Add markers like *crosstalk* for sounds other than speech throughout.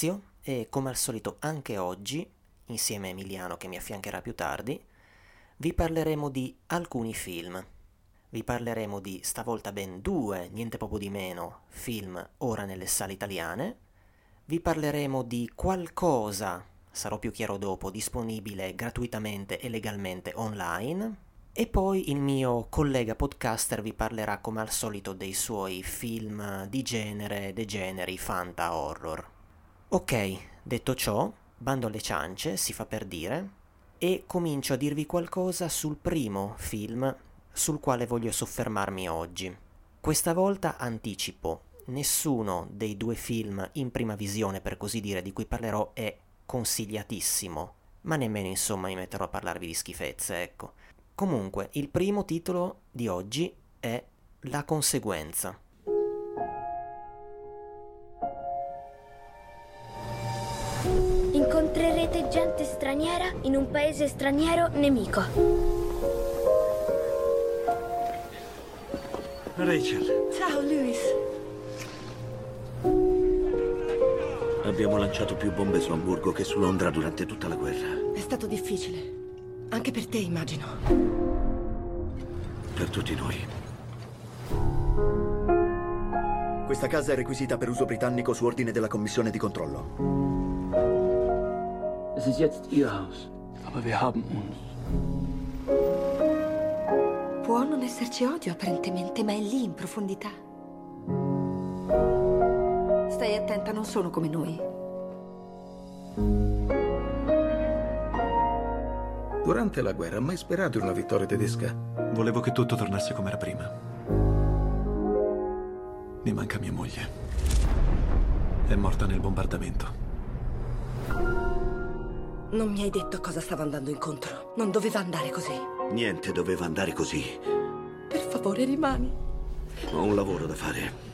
Alessio e come al solito anche oggi, insieme a Emiliano che mi affiancherà più tardi, vi parleremo di alcuni film. Vi parleremo di stavolta ben due, niente poco di meno, film ora nelle sale italiane. Vi parleremo di qualcosa, sarò più chiaro dopo, disponibile gratuitamente e legalmente online e poi il mio collega podcaster vi parlerà come al solito dei suoi film di genere, degeneri, fanta, horror. Ok, detto ciò, bando alle ciance, si fa per dire, e comincio a dirvi qualcosa sul primo film sul quale voglio soffermarmi oggi. Questa volta anticipo, nessuno dei due film in prima visione, per così dire, di cui parlerò è consigliatissimo, ma nemmeno insomma mi metterò a parlarvi di schifezze, ecco. Comunque, il primo titolo di oggi è La conseguenza. Gente straniera in un paese straniero nemico. Rachel, Ciao Lewis. abbiamo lanciato più bombe su Hamburgo che su Londra durante tutta la guerra. È stato difficile. Anche per te, immagino. Per tutti noi. Questa casa è requisita per uso britannico su ordine della commissione di controllo. Es ist jetzt Ihr Haus. Aber wir haben uns. Può non esserci odio apparentemente, ma è lì in profondità. Stai attenta, non sono come noi. Durante la guerra, mai sperato in una vittoria tedesca? Volevo che tutto tornasse come era prima. Mi manca mia moglie. È morta nel bombardamento. Non mi hai detto cosa stavo andando incontro. Non doveva andare così. Niente doveva andare così. Per favore, rimani. Ho un lavoro da fare.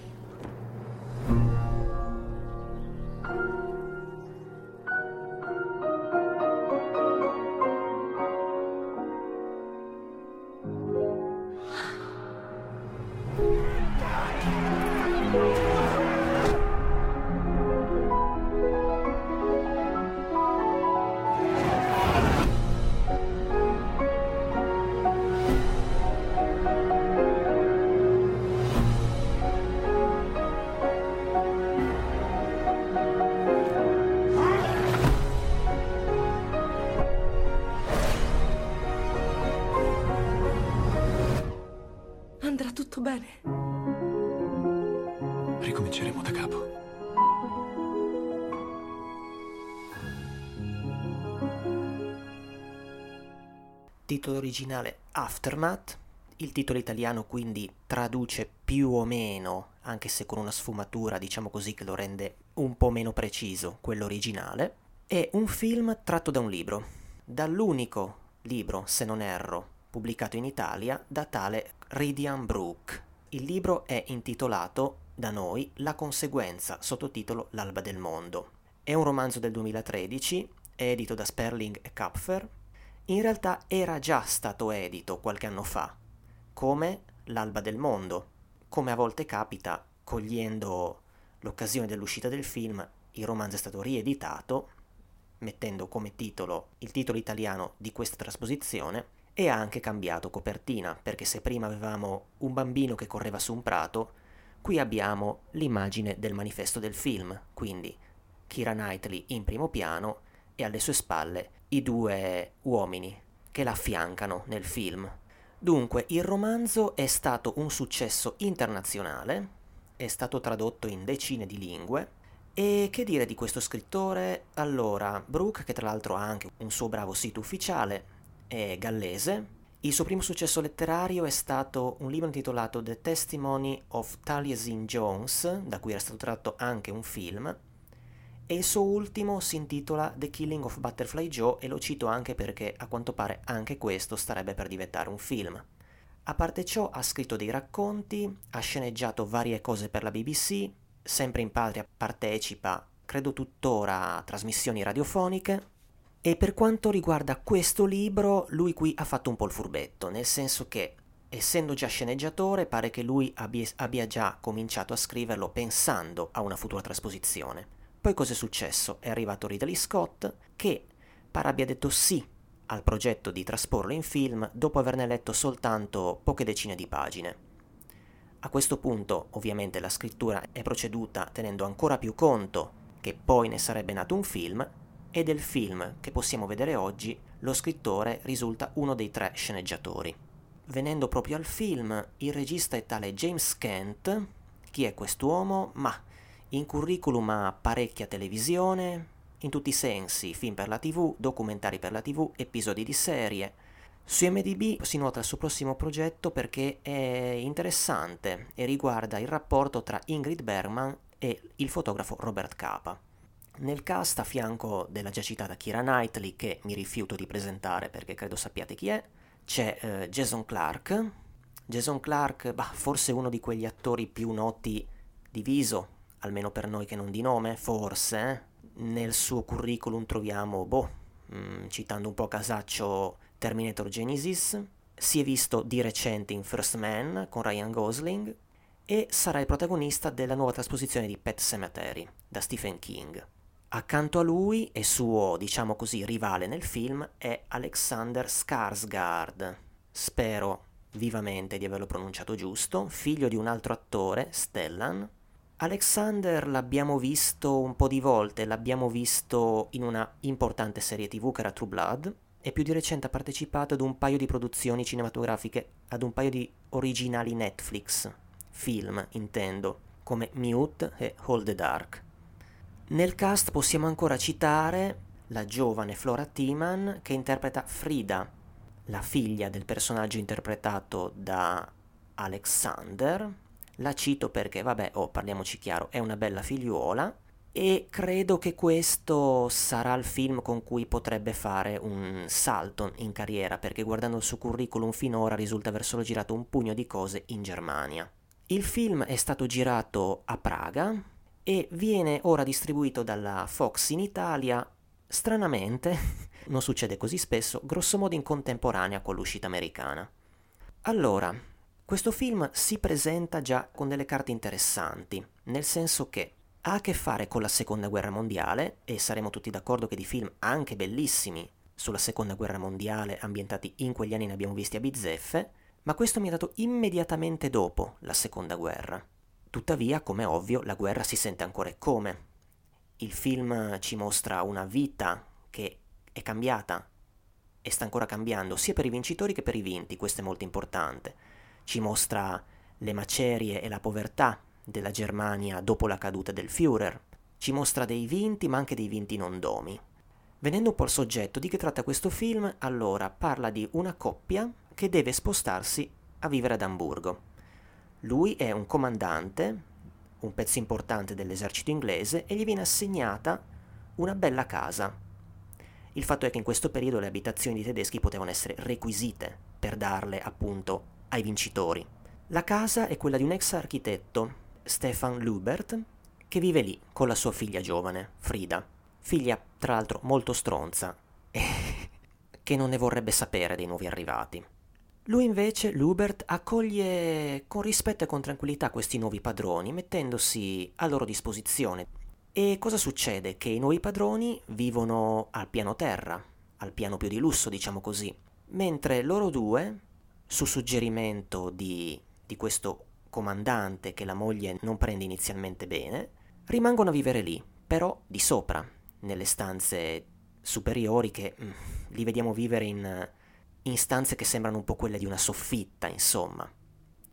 Originale Aftermath, il titolo italiano quindi traduce più o meno, anche se con una sfumatura diciamo così che lo rende un po' meno preciso, quello originale. È un film tratto da un libro, dall'unico libro, se non erro, pubblicato in Italia da tale Ridian Brooke. Il libro è intitolato da noi La conseguenza, sottotitolo L'alba del mondo. È un romanzo del 2013, è edito da Sperling e Kapfer. In realtà era già stato edito qualche anno fa, come L'alba del mondo. Come a volte capita, cogliendo l'occasione dell'uscita del film, il romanzo è stato rieditato, mettendo come titolo il titolo italiano di questa trasposizione e ha anche cambiato copertina, perché se prima avevamo un bambino che correva su un prato, qui abbiamo l'immagine del manifesto del film, quindi Kira Knightley in primo piano e alle sue spalle i due uomini che la affiancano nel film. Dunque, il romanzo è stato un successo internazionale, è stato tradotto in decine di lingue, e che dire di questo scrittore? Allora, Brooke, che tra l'altro ha anche un suo bravo sito ufficiale, è gallese. Il suo primo successo letterario è stato un libro intitolato The Testimony of Taliesin Jones, da cui era stato tratto anche un film, e il suo ultimo si intitola The Killing of Butterfly Joe e lo cito anche perché a quanto pare anche questo starebbe per diventare un film. A parte ciò ha scritto dei racconti, ha sceneggiato varie cose per la BBC, sempre in patria partecipa, credo tuttora, a trasmissioni radiofoniche. E per quanto riguarda questo libro, lui qui ha fatto un po' il furbetto, nel senso che essendo già sceneggiatore, pare che lui abbia, già cominciato a scriverlo pensando a una futura trasposizione. Poi cosa è successo? È arrivato Ridley Scott che pare abbia detto sì al progetto di trasporlo in film dopo averne letto soltanto poche decine di pagine. A questo punto ovviamente la scrittura è proceduta tenendo ancora più conto che poi ne sarebbe nato un film e del film che possiamo vedere oggi lo scrittore risulta uno dei tre sceneggiatori. Venendo proprio al film, il regista è tale James Kent. Chi è quest'uomo? Ma in curriculum ha parecchia televisione, in tutti i sensi, film per la tv, documentari per la tv, episodi di serie. Su MDB si nota il suo prossimo progetto perché è interessante e riguarda il rapporto tra Ingrid Bergman e il fotografo Robert Capa. Nel cast a fianco della già citata Kira Knightley, che mi rifiuto di presentare perché credo sappiate chi è, c'è eh, Jason Clark. Jason Clark, bah, forse uno di quegli attori più noti di viso, almeno per noi che non di nome, forse. Nel suo curriculum troviamo, boh, mm, citando un po' casaccio Terminator Genesis, si è visto di recente in First Man con Ryan Gosling e sarà il protagonista della nuova trasposizione di Pet Cemetery da Stephen King. Accanto a lui e suo, diciamo così, rivale nel film è Alexander Skarsgård. Spero vivamente di averlo pronunciato giusto, figlio di un altro attore, Stellan, Alexander l'abbiamo visto un po' di volte, l'abbiamo visto in una importante serie tv che era True Blood e più di recente ha partecipato ad un paio di produzioni cinematografiche, ad un paio di originali Netflix, film intendo, come Mute e Hold the Dark. Nel cast possiamo ancora citare la giovane Flora Timan che interpreta Frida, la figlia del personaggio interpretato da Alexander, la cito perché, vabbè, oh, parliamoci chiaro, è una bella figliuola e credo che questo sarà il film con cui potrebbe fare un salto in carriera, perché guardando il suo curriculum finora risulta aver solo girato un pugno di cose in Germania. Il film è stato girato a Praga e viene ora distribuito dalla Fox in Italia, stranamente, non succede così spesso, grossomodo in contemporanea con l'uscita americana. Allora, questo film si presenta già con delle carte interessanti, nel senso che ha a che fare con la seconda guerra mondiale, e saremo tutti d'accordo che di film anche bellissimi sulla seconda guerra mondiale, ambientati in quegli anni ne abbiamo visti a bizzeffe, ma questo mi è dato immediatamente dopo la seconda guerra. Tuttavia, come ovvio, la guerra si sente ancora e come. Il film ci mostra una vita che è cambiata e sta ancora cambiando sia per i vincitori che per i vinti, questo è molto importante ci mostra le macerie e la povertà della Germania dopo la caduta del Führer, ci mostra dei vinti ma anche dei vinti non domi. Venendo un po' al soggetto, di che tratta questo film? Allora, parla di una coppia che deve spostarsi a vivere ad Amburgo. Lui è un comandante, un pezzo importante dell'esercito inglese, e gli viene assegnata una bella casa. Il fatto è che in questo periodo le abitazioni dei tedeschi potevano essere requisite per darle appunto ai vincitori. La casa è quella di un ex architetto, Stefan Lubert, che vive lì con la sua figlia giovane, Frida, figlia tra l'altro molto stronza, *laughs* che non ne vorrebbe sapere dei nuovi arrivati. Lui invece, Lubert, accoglie con rispetto e con tranquillità questi nuovi padroni, mettendosi a loro disposizione. E cosa succede? Che i nuovi padroni vivono al piano terra, al piano più di lusso, diciamo così, mentre loro due, su suggerimento di, di questo comandante che la moglie non prende inizialmente bene, rimangono a vivere lì, però di sopra, nelle stanze superiori che mm, li vediamo vivere in, in stanze che sembrano un po' quelle di una soffitta, insomma.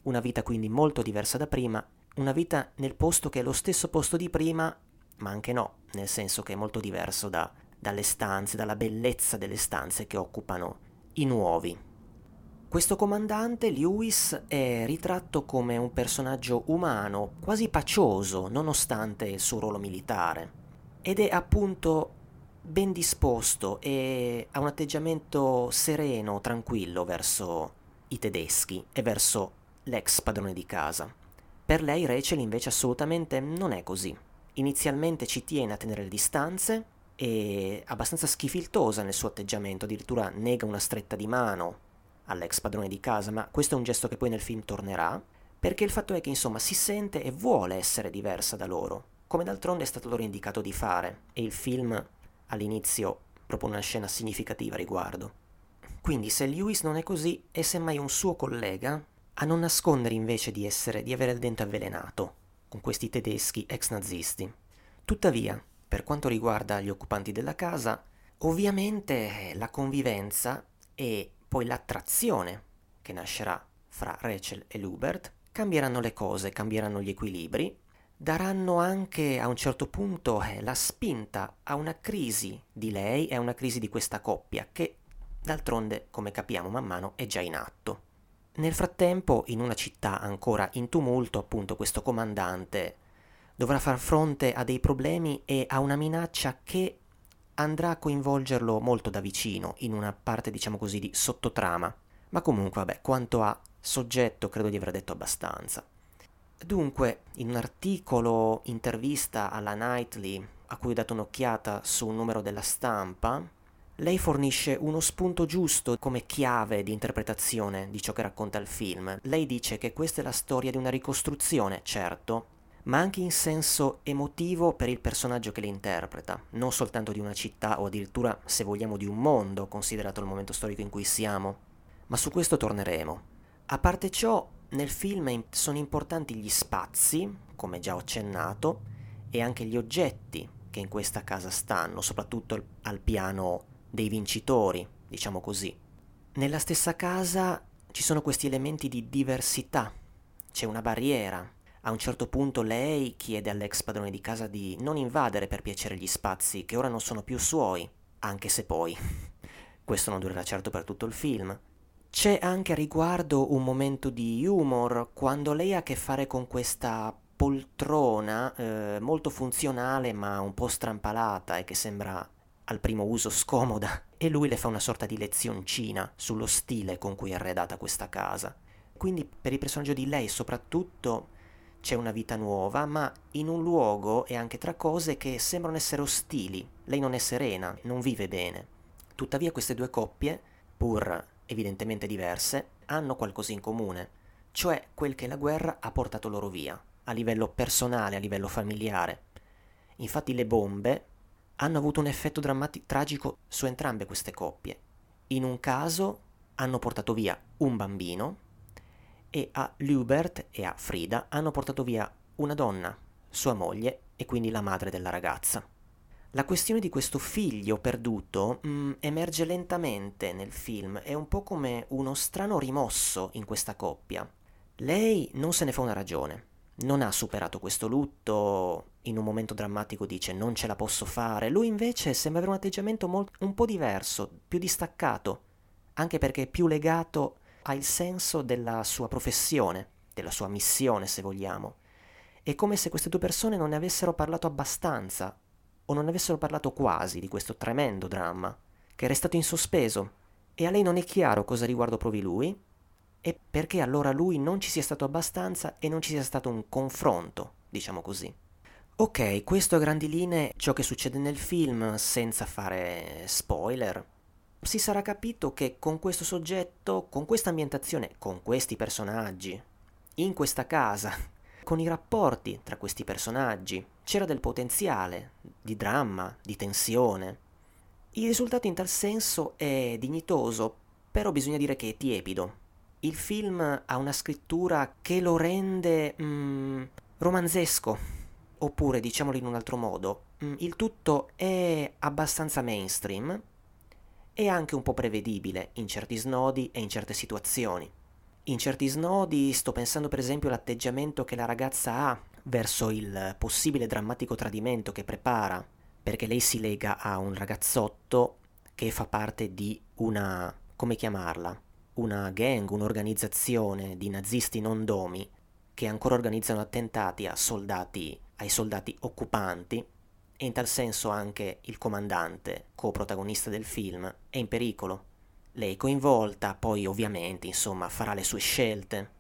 Una vita quindi molto diversa da prima, una vita nel posto che è lo stesso posto di prima, ma anche no, nel senso che è molto diverso da, dalle stanze, dalla bellezza delle stanze che occupano i nuovi, questo comandante, Lewis, è ritratto come un personaggio umano, quasi pacioso, nonostante il suo ruolo militare. Ed è appunto ben disposto e ha un atteggiamento sereno, tranquillo verso i tedeschi e verso l'ex padrone di casa. Per lei Rachel invece assolutamente non è così. Inizialmente ci tiene a tenere le distanze, è abbastanza schifiltosa nel suo atteggiamento, addirittura nega una stretta di mano all'ex padrone di casa, ma questo è un gesto che poi nel film tornerà, perché il fatto è che insomma si sente e vuole essere diversa da loro, come d'altronde è stato loro indicato di fare, e il film all'inizio propone una scena significativa a riguardo. Quindi se Lewis non è così, è semmai un suo collega a non nascondere invece di essere, di avere il dente avvelenato con questi tedeschi ex nazisti. Tuttavia, per quanto riguarda gli occupanti della casa, ovviamente eh, la convivenza e poi l'attrazione che nascerà fra Rachel e Lubert cambieranno le cose, cambieranno gli equilibri, daranno anche a un certo punto eh, la spinta a una crisi di lei e a una crisi di questa coppia che d'altronde, come capiamo man mano, è già in atto. Nel frattempo, in una città ancora in tumulto, appunto, questo comandante dovrà far fronte a dei problemi e a una minaccia che andrà a coinvolgerlo molto da vicino, in una parte, diciamo così, di sottotrama. Ma comunque, vabbè, quanto a soggetto credo di aver detto abbastanza. Dunque, in un articolo intervista alla Knightley, a cui ho dato un'occhiata su un numero della stampa, lei fornisce uno spunto giusto come chiave di interpretazione di ciò che racconta il film. Lei dice che questa è la storia di una ricostruzione, certo, ma anche in senso emotivo per il personaggio che le interpreta, non soltanto di una città o addirittura, se vogliamo, di un mondo, considerato il momento storico in cui siamo. Ma su questo torneremo. A parte ciò, nel film sono importanti gli spazi, come già ho accennato, e anche gli oggetti che in questa casa stanno, soprattutto al piano dei vincitori, diciamo così. Nella stessa casa ci sono questi elementi di diversità, c'è una barriera, a un certo punto lei chiede all'ex padrone di casa di non invadere per piacere gli spazi che ora non sono più suoi, anche se poi *laughs* questo non durerà certo per tutto il film. C'è anche a riguardo un momento di humor quando lei ha a che fare con questa poltrona eh, molto funzionale ma un po' strampalata e che sembra al primo uso scomoda e lui le fa una sorta di lezioncina sullo stile con cui è arredata questa casa. Quindi per il personaggio di lei soprattutto c'è una vita nuova, ma in un luogo e anche tra cose che sembrano essere ostili. Lei non è serena, non vive bene. Tuttavia queste due coppie, pur evidentemente diverse, hanno qualcosa in comune, cioè quel che la guerra ha portato loro via, a livello personale, a livello familiare. Infatti le bombe hanno avuto un effetto drammatico tragico su entrambe queste coppie. In un caso hanno portato via un bambino e a Lubert e a Frida hanno portato via una donna, sua moglie e quindi la madre della ragazza. La questione di questo figlio perduto mh, mm, emerge lentamente nel film, è un po' come uno strano rimosso in questa coppia. Lei non se ne fa una ragione, non ha superato questo lutto, in un momento drammatico dice non ce la posso fare, lui invece sembra avere un atteggiamento molto, un po' diverso, più distaccato, anche perché è più legato ha il senso della sua professione, della sua missione se vogliamo. È come se queste due persone non ne avessero parlato abbastanza, o non avessero parlato quasi di questo tremendo dramma, che è restato in sospeso, e a lei non è chiaro cosa riguardo provi lui, e perché allora lui non ci sia stato abbastanza e non ci sia stato un confronto, diciamo così. Ok, questo a grandi linee ciò che succede nel film senza fare spoiler, si sarà capito che con questo soggetto, con questa ambientazione, con questi personaggi, in questa casa, *laughs* con i rapporti tra questi personaggi, c'era del potenziale di dramma, di tensione. Il risultato in tal senso è dignitoso, però bisogna dire che è tiepido. Il film ha una scrittura che lo rende mm, romanzesco, oppure diciamolo in un altro modo, mm, il tutto è abbastanza mainstream, è anche un po' prevedibile in certi snodi e in certe situazioni. In certi snodi sto pensando per esempio all'atteggiamento che la ragazza ha verso il possibile drammatico tradimento che prepara, perché lei si lega a un ragazzotto che fa parte di una, come chiamarla, una gang, un'organizzazione di nazisti non domi che ancora organizzano attentati soldati, ai soldati occupanti e in tal senso anche il comandante, coprotagonista del film, è in pericolo. Lei è coinvolta, poi ovviamente, insomma, farà le sue scelte.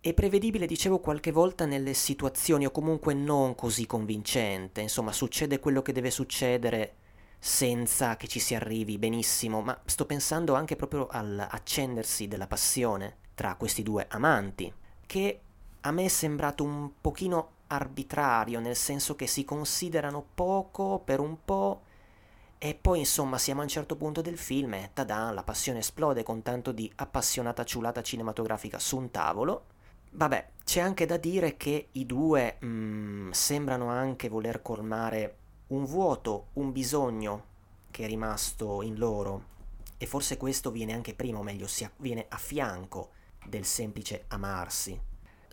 È prevedibile, dicevo, qualche volta nelle situazioni o comunque non così convincente, insomma, succede quello che deve succedere senza che ci si arrivi benissimo, ma sto pensando anche proprio all'accendersi della passione tra questi due amanti, che a me è sembrato un pochino arbitrario, nel senso che si considerano poco per un po' e poi insomma siamo a un certo punto del film e tada, la passione esplode con tanto di appassionata ciulata cinematografica su un tavolo. Vabbè, c'è anche da dire che i due mm, sembrano anche voler colmare un vuoto, un bisogno che è rimasto in loro e forse questo viene anche prima, o meglio, viene a fianco del semplice amarsi.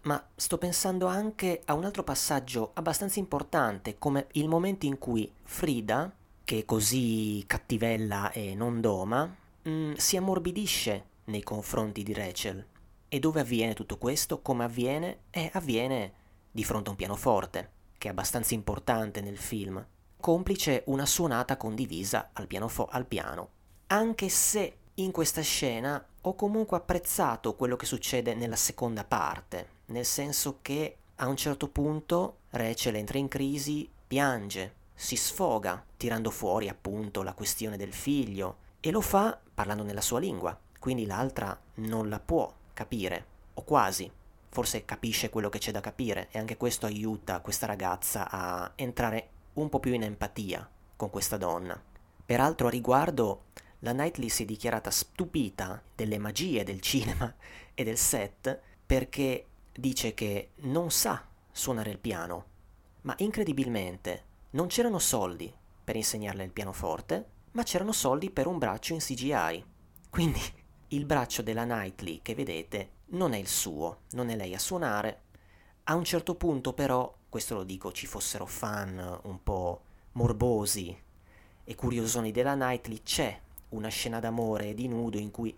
Ma sto pensando anche a un altro passaggio abbastanza importante, come il momento in cui Frida, che è così cattivella e non doma, mh, mm, si ammorbidisce nei confronti di Rachel. E dove avviene tutto questo? Come avviene? Eh, avviene di fronte a un pianoforte, che è abbastanza importante nel film complice una suonata condivisa al, pianofo- al piano. Anche se in questa scena ho comunque apprezzato quello che succede nella seconda parte, nel senso che a un certo punto Rachel entra in crisi, piange, si sfoga, tirando fuori appunto la questione del figlio, e lo fa parlando nella sua lingua, quindi l'altra non la può capire, o quasi. Forse capisce quello che c'è da capire e anche questo aiuta questa ragazza a entrare un po' più in empatia con questa donna. Peraltro a riguardo la Knightley si è dichiarata stupita delle magie del cinema *laughs* e del set perché dice che non sa suonare il piano, ma incredibilmente non c'erano soldi per insegnarle il pianoforte, ma c'erano soldi per un braccio in CGI. Quindi *laughs* il braccio della Knightley che vedete non è il suo, non è lei a suonare. A un certo punto però questo lo dico, ci fossero fan un po' morbosi e curiosoni della Knightley, c'è una scena d'amore e di nudo in cui,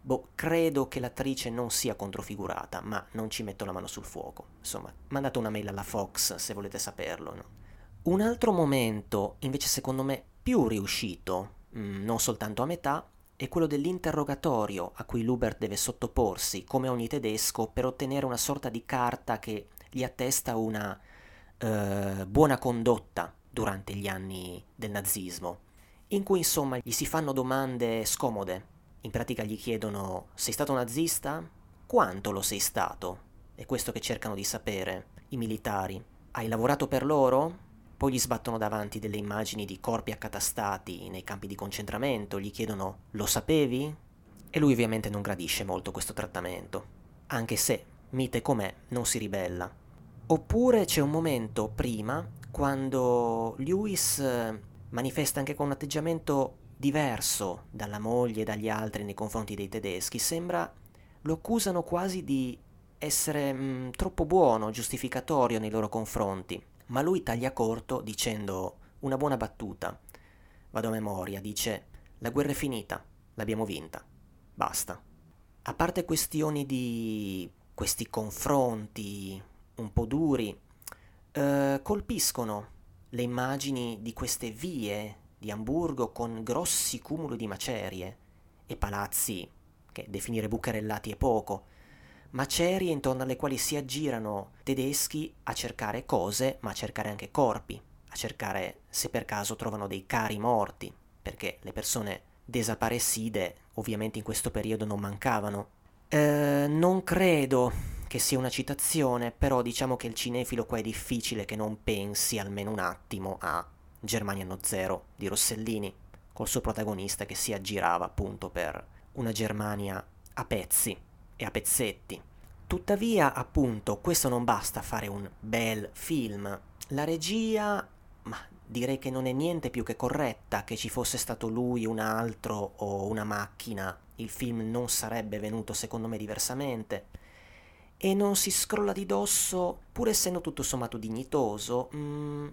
boh, credo che l'attrice non sia controfigurata, ma non ci metto la mano sul fuoco. Insomma, mandate una mail alla Fox se volete saperlo. No? Un altro momento, invece secondo me più riuscito, mh, mm, non soltanto a metà, è quello dell'interrogatorio a cui Lubert deve sottoporsi, come ogni tedesco, per ottenere una sorta di carta che gli attesta una eh, buona condotta durante gli anni del nazismo, in cui insomma gli si fanno domande scomode. In pratica gli chiedono sei stato nazista? Quanto lo sei stato? È questo che cercano di sapere i militari. Hai lavorato per loro? Poi gli sbattono davanti delle immagini di corpi accatastati nei campi di concentramento, gli chiedono lo sapevi? E lui ovviamente non gradisce molto questo trattamento, anche se, mite com'è, non si ribella. Oppure c'è un momento prima, quando Lewis eh, manifesta anche con un atteggiamento diverso dalla moglie e dagli altri nei confronti dei tedeschi, sembra lo accusano quasi di essere mh, mm, troppo buono, giustificatorio nei loro confronti, ma lui taglia corto dicendo una buona battuta. Vado a memoria, dice la guerra è finita, l'abbiamo vinta, basta. A parte questioni di questi confronti un po' duri, eh, colpiscono le immagini di queste vie di Amburgo con grossi cumuli di macerie e palazzi che definire bucarellati è poco, macerie intorno alle quali si aggirano tedeschi a cercare cose, ma a cercare anche corpi, a cercare se per caso trovano dei cari morti, perché le persone desaparecide ovviamente in questo periodo non mancavano. Eh, non credo che sia una citazione, però diciamo che il cinefilo qua è difficile che non pensi almeno un attimo a Germania Anno Zero di Rossellini, col suo protagonista che si aggirava appunto per una Germania a pezzi e a pezzetti. Tuttavia, appunto, questo non basta fare un bel film. La regia, ma direi che non è niente più che corretta, che ci fosse stato lui, un altro o una macchina, il film non sarebbe venuto secondo me diversamente e non si scrolla di dosso, pur essendo tutto sommato dignitoso, mm,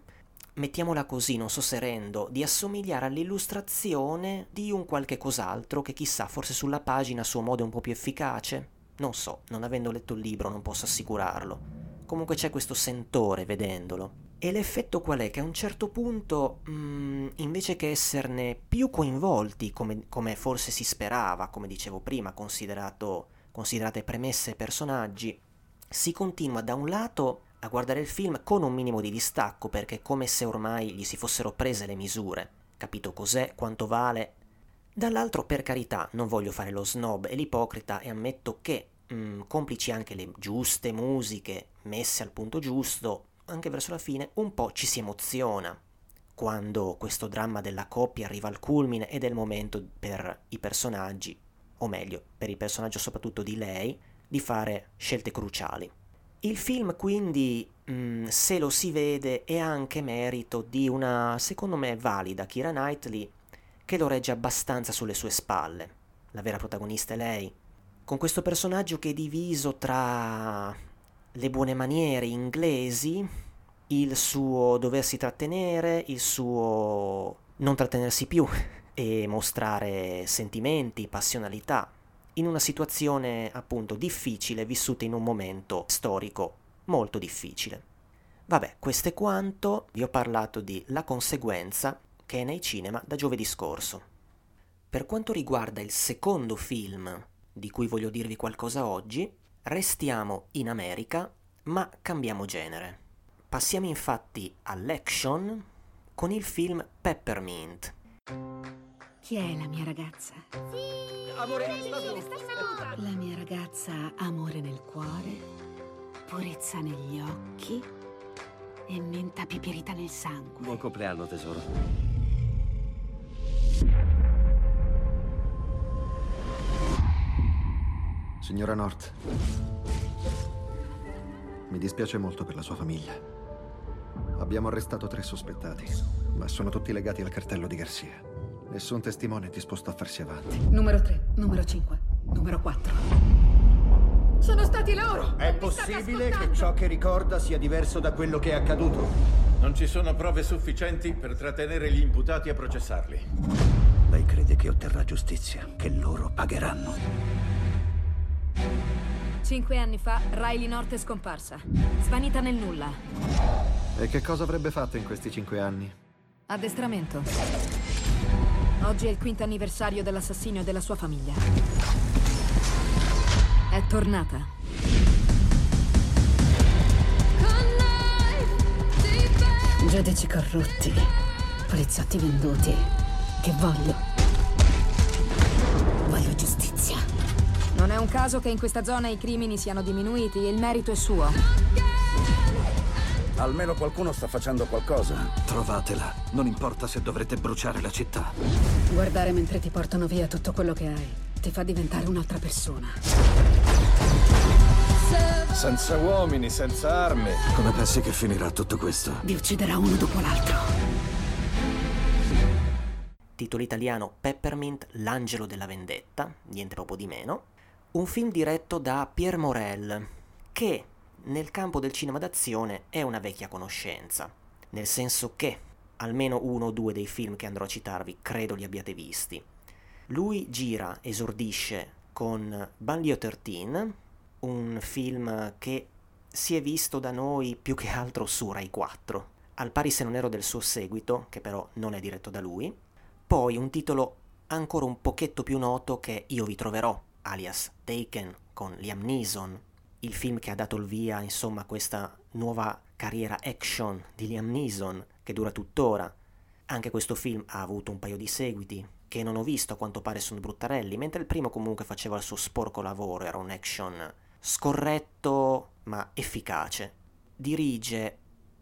mettiamola così, non so se rendo, di assomigliare all'illustrazione di un qualche cos'altro che chissà, forse sulla pagina a suo modo è un po' più efficace. Non so, non avendo letto il libro non posso assicurarlo. Comunque c'è questo sentore vedendolo. E l'effetto qual è? Che a un certo punto, mm, invece che esserne più coinvolti, come, come forse si sperava, come dicevo prima, considerate premesse e personaggi, si continua da un lato a guardare il film con un minimo di distacco perché è come se ormai gli si fossero prese le misure capito cos'è, quanto vale. Dall'altro, per carità, non voglio fare lo snob e l'ipocrita e ammetto che, mh, mm, complici anche le giuste musiche messe al punto giusto, anche verso la fine, un po' ci si emoziona quando questo dramma della coppia arriva al culmine ed è il momento per i personaggi, o meglio, per il personaggio soprattutto di lei, di fare scelte cruciali. Il film quindi, mh, mm, se lo si vede, è anche merito di una, secondo me, valida Kira Knightley che lo regge abbastanza sulle sue spalle. La vera protagonista è lei, con questo personaggio che è diviso tra le buone maniere inglesi, il suo doversi trattenere, il suo non trattenersi più *laughs* e mostrare sentimenti, passionalità, in una situazione appunto difficile vissuta in un momento storico molto difficile. Vabbè, questo è quanto, vi ho parlato di La conseguenza che è nei cinema da giovedì scorso. Per quanto riguarda il secondo film di cui voglio dirvi qualcosa oggi, restiamo in America, ma cambiamo genere. Passiamo infatti all'action con il film Peppermint. Chi è la mia ragazza? Sì! Amore, sta su! La mia ragazza ha amore nel cuore, purezza negli occhi e menta piperita nel sangue. Buon compleanno, tesoro. Signora North, mi dispiace molto per la sua famiglia. Abbiamo arrestato tre sospettati, ma sono tutti legati al cartello di Garcia. Nessun testimone è disposto a farsi avanti. Numero 3, numero 5, numero 4. Sono stati loro! È possibile che ciò che ricorda sia diverso da quello che è accaduto? Non ci sono prove sufficienti per trattenere gli imputati e processarli. Lei crede che otterrà giustizia, che loro pagheranno. Cinque anni fa, Riley North è scomparsa. Svanita nel nulla. E che cosa avrebbe fatto in questi cinque anni? Addestramento. Oggi è il quinto anniversario dell'assassinio della sua famiglia. È tornata. Giudici corrotti, poliziotti venduti. Che voglio? Voglio giustizia. Non è un caso che in questa zona i crimini siano diminuiti, il merito è suo. Almeno qualcuno sta facendo qualcosa. Trovatela. Non importa se dovrete bruciare la città. Guardare mentre ti portano via tutto quello che hai ti fa diventare un'altra persona. Senza uomini, senza armi. Come pensi che finirà tutto questo? Vi ucciderà uno dopo l'altro. Titolo italiano Peppermint, l'angelo della vendetta, niente proprio di meno un film diretto da Pierre Morel, che nel campo del cinema d'azione è una vecchia conoscenza, nel senso che almeno uno o due dei film che andrò a citarvi credo li abbiate visti. Lui gira, esordisce con Banlieue 13, un film che si è visto da noi più che altro su Rai 4, al pari se non ero del suo seguito, che però non è diretto da lui. Poi un titolo ancora un pochetto più noto che Io vi troverò, alias Taken con Liam Neeson, il film che ha dato il via insomma a questa nuova carriera action di Liam Neeson che dura tuttora. Anche questo film ha avuto un paio di seguiti che non ho visto, a quanto pare sono bruttarelli, mentre il primo comunque faceva il suo sporco lavoro, era un action scorretto ma efficace. Dirige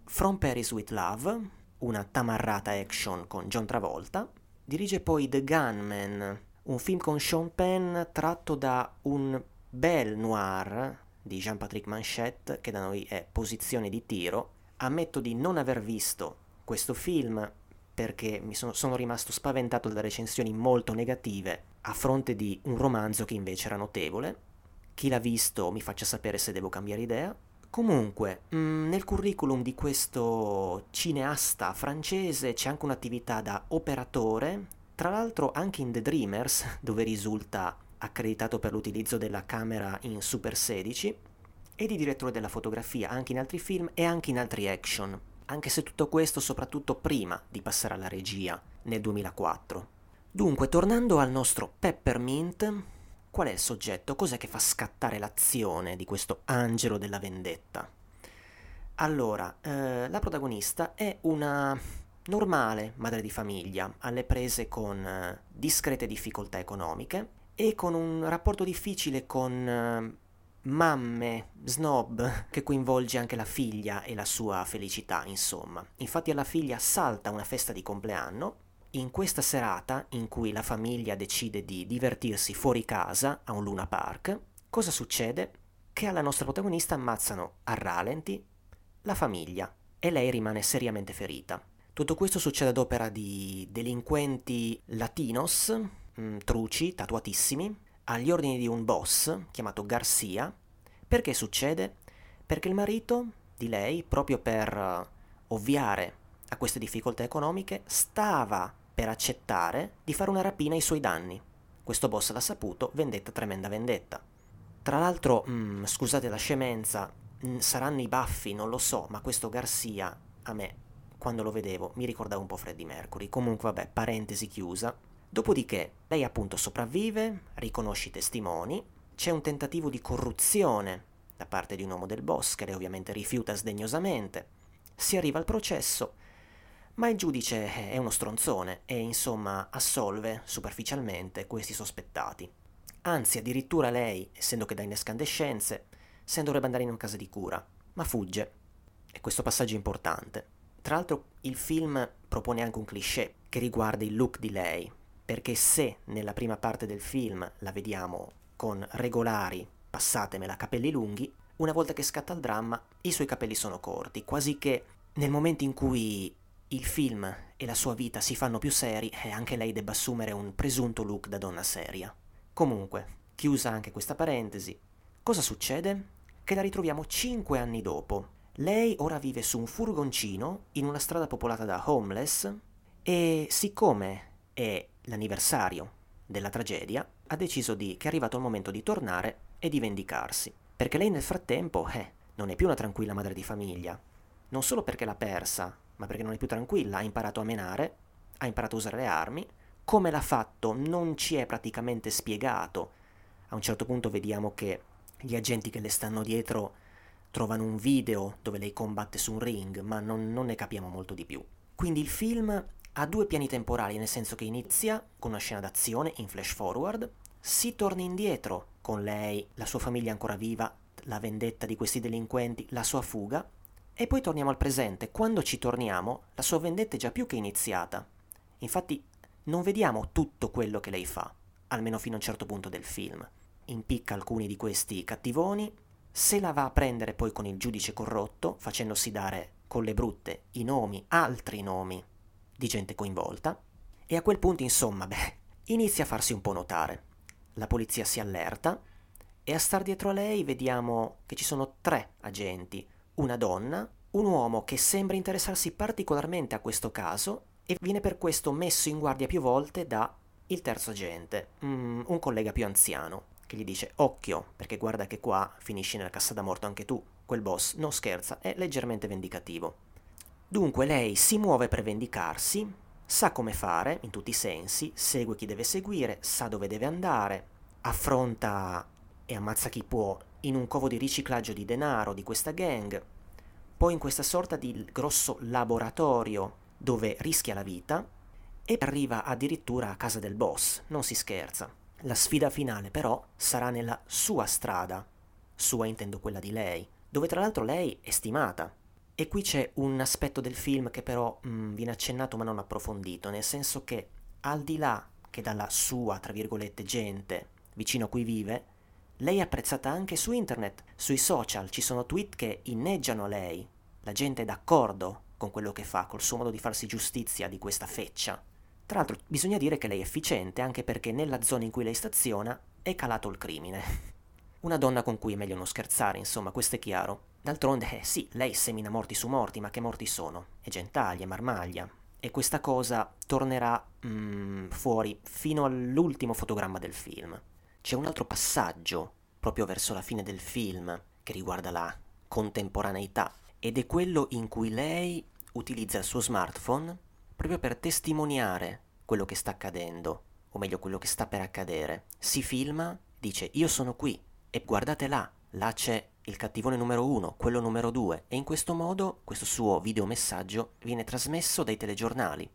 From Paris with Love, una tamarrata action con John Travolta. Dirige poi The Gunman, un film con Sean Penn tratto da un bel noir di Jean-Patrick Manchette, che da noi è Posizione di tiro. Ammetto di non aver visto questo film perché mi sono, sono rimasto spaventato dalle recensioni molto negative a fronte di un romanzo che invece era notevole. Chi l'ha visto mi faccia sapere se devo cambiare idea. Comunque, mm, nel curriculum di questo cineasta francese c'è anche un'attività da operatore tra l'altro anche in The Dreamers, *laughs* dove risulta accreditato per l'utilizzo della camera in Super 16, e di direttore della fotografia anche in altri film e anche in altri action, anche se tutto questo soprattutto prima di passare alla regia nel 2004. Dunque, tornando al nostro Peppermint, qual è il soggetto? Cos'è che fa scattare l'azione di questo angelo della vendetta? Allora, eh, la protagonista è una normale madre di famiglia, alle prese con eh, discrete difficoltà economiche e con un rapporto difficile con eh, mamme, snob, che coinvolge anche la figlia e la sua felicità, insomma. Infatti alla figlia salta una festa di compleanno. In questa serata, in cui la famiglia decide di divertirsi fuori casa a un Luna Park, cosa succede? Che alla nostra protagonista ammazzano a ralenti la famiglia e lei rimane seriamente ferita. Tutto questo succede ad opera di delinquenti latinos, mh, mm, truci, tatuatissimi, agli ordini di un boss chiamato Garcia. Perché succede? Perché il marito di lei, proprio per uh, ovviare a queste difficoltà economiche, stava per accettare di fare una rapina ai suoi danni. Questo boss l'ha saputo, vendetta tremenda vendetta. Tra l'altro, mh, mm, scusate la scemenza, mh, mm, saranno i baffi, non lo so, ma questo Garcia, a me, quando lo vedevo, mi ricordava un po' Freddie Mercury. Comunque, vabbè, parentesi chiusa. Dopodiché lei appunto sopravvive, riconosce i testimoni, c'è un tentativo di corruzione da parte di un uomo del boss che lei ovviamente rifiuta sdegnosamente, si arriva al processo, ma il giudice è uno stronzone e insomma assolve superficialmente questi sospettati. Anzi, addirittura lei, essendo che dà inescandescenze, se dovrebbe andare in una casa di cura, ma fugge. E questo passaggio è importante. Tra l'altro il film propone anche un cliché che riguarda il look di lei, perché se nella prima parte del film la vediamo con regolari, passatemela, capelli lunghi, una volta che scatta il dramma i suoi capelli sono corti, quasi che nel momento in cui il film e la sua vita si fanno più seri, eh, anche lei debba assumere un presunto look da donna seria. Comunque, chiusa anche questa parentesi, cosa succede? Che la ritroviamo cinque anni dopo. Lei ora vive su un furgoncino in una strada popolata da homeless e siccome è l'anniversario della tragedia, ha deciso di, che è arrivato il momento di tornare e di vendicarsi. Perché lei nel frattempo, eh, non è più una tranquilla madre di famiglia. Non solo perché l'ha persa, ma perché non è più tranquilla, ha imparato a menare, ha imparato a usare le armi. Come l'ha fatto non ci è praticamente spiegato. A un certo punto vediamo che gli agenti che le stanno dietro trovano un video dove lei combatte su un ring, ma non, non ne capiamo molto di più. Quindi il film ha due piani temporali, nel senso che inizia con una scena d'azione in flash forward, si torna indietro con lei, la sua famiglia ancora viva, la vendetta di questi delinquenti, la sua fuga, e poi torniamo al presente. Quando ci torniamo, la sua vendetta è già più che iniziata. Infatti non vediamo tutto quello che lei fa, almeno fino a un certo punto del film. Impicca alcuni di questi cattivoni, se la va a prendere poi con il giudice corrotto, facendosi dare con le brutte i nomi, altri nomi di gente coinvolta e a quel punto, insomma, beh, inizia a farsi un po' notare. La polizia si allerta e a star dietro a lei vediamo che ci sono tre agenti, una donna, un uomo che sembra interessarsi particolarmente a questo caso e viene per questo messo in guardia più volte da il terzo agente, mm, un collega più anziano, che gli dice occhio, perché guarda che qua finisci nella cassa da morto anche tu, quel boss non scherza, è leggermente vendicativo. Dunque lei si muove per vendicarsi, sa come fare in tutti i sensi, segue chi deve seguire, sa dove deve andare, affronta e ammazza chi può in un covo di riciclaggio di denaro di questa gang, poi in questa sorta di grosso laboratorio dove rischia la vita e arriva addirittura a casa del boss, non si scherza. La sfida finale però sarà nella sua strada, sua intendo quella di lei, dove tra l'altro lei è stimata, e qui c'è un aspetto del film che però mh, viene accennato ma non approfondito, nel senso che al di là che dalla sua, tra virgolette, gente vicino a cui vive, lei è apprezzata anche su internet, sui social, ci sono tweet che inneggiano lei, la gente è d'accordo con quello che fa, col suo modo di farsi giustizia di questa feccia. Tra l'altro bisogna dire che lei è efficiente anche perché nella zona in cui lei staziona è calato il crimine. *laughs* Una donna con cui è meglio non scherzare, insomma, questo è chiaro. D'altronde, eh, sì, lei semina morti su morti, ma che morti sono? È gentaglia, marmaglia. E questa cosa tornerà mm, fuori fino all'ultimo fotogramma del film. C'è un altro passaggio, proprio verso la fine del film, che riguarda la contemporaneità, ed è quello in cui lei utilizza il suo smartphone proprio per testimoniare quello che sta accadendo, o meglio quello che sta per accadere. Si filma, dice io sono qui, e guardate là, là c'è il cattivone numero uno, quello numero due, e in questo modo questo suo videomessaggio viene trasmesso dai telegiornali.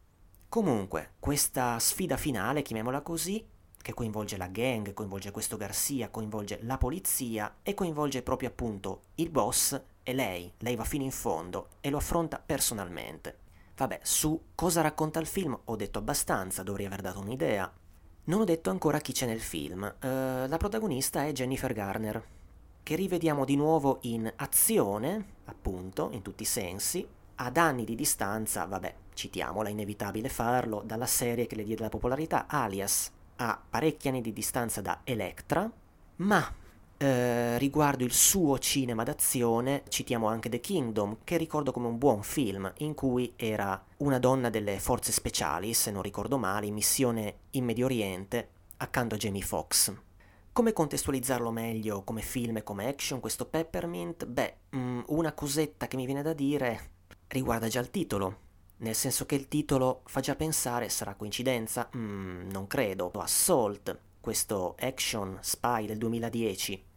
Comunque, questa sfida finale, chiamiamola così, che coinvolge la gang, coinvolge questo Garcia, coinvolge la polizia e coinvolge proprio appunto il boss e lei. Lei va fino in fondo e lo affronta personalmente. Vabbè, su cosa racconta il film ho detto abbastanza, dovrei aver dato un'idea. Non ho detto ancora chi c'è nel film. Uh, la protagonista è Jennifer Garner, che rivediamo di nuovo in azione, appunto, in tutti i sensi, ad anni di distanza, vabbè, citiamola, inevitabile farlo, dalla serie che le diede la popolarità, Alias, a parecchi anni di distanza da Electra, ma eh, riguardo il suo cinema d'azione citiamo anche The Kingdom, che ricordo come un buon film, in cui era una donna delle forze speciali, se non ricordo male, in missione in Medio Oriente, accanto a Jamie Foxx. Come contestualizzarlo meglio come film e come action questo Peppermint? Beh, mh, mm, una cosetta che mi viene da dire riguarda già il titolo, nel senso che il titolo fa già pensare, sarà coincidenza? Mm, non credo. Assault, questo action spy del 2010,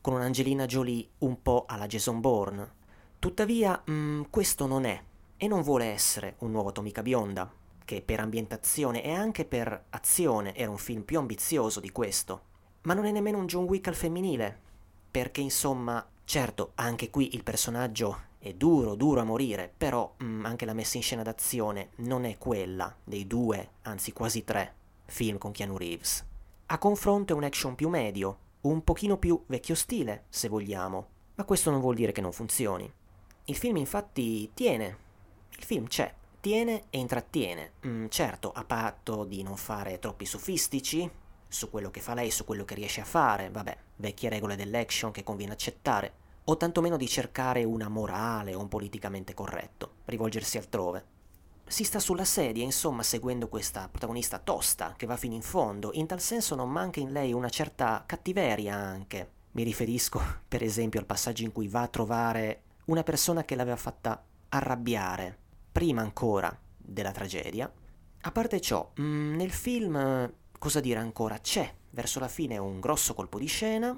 con un'Angelina Jolie un po' alla Jason Bourne. Tuttavia, mm, questo non è e non vuole essere un nuovo Atomica Bionda, che per ambientazione e anche per azione era un film più ambizioso di questo ma non è nemmeno un John Wick al femminile, perché insomma, certo, anche qui il personaggio è duro, duro a morire, però mh, mm, anche la messa in scena d'azione non è quella dei due, anzi quasi tre, film con Keanu Reeves. A confronto è un action più medio, un pochino più vecchio stile, se vogliamo, ma questo non vuol dire che non funzioni. Il film infatti tiene, il film c'è, tiene e intrattiene, mm, certo a patto di non fare troppi sofistici, su quello che fa lei, su quello che riesce a fare, vabbè, vecchie regole dell'action che conviene accettare, o tantomeno di cercare una morale o un politicamente corretto, rivolgersi altrove. Si sta sulla sedia, insomma, seguendo questa protagonista tosta, che va fino in fondo, in tal senso non manca in lei una certa cattiveria anche. Mi riferisco, *laughs* per esempio, al passaggio in cui va a trovare una persona che l'aveva fatta arrabbiare, prima ancora della tragedia. A parte ciò, mm, nel film Cosa dire ancora? C'è verso la fine un grosso colpo di scena.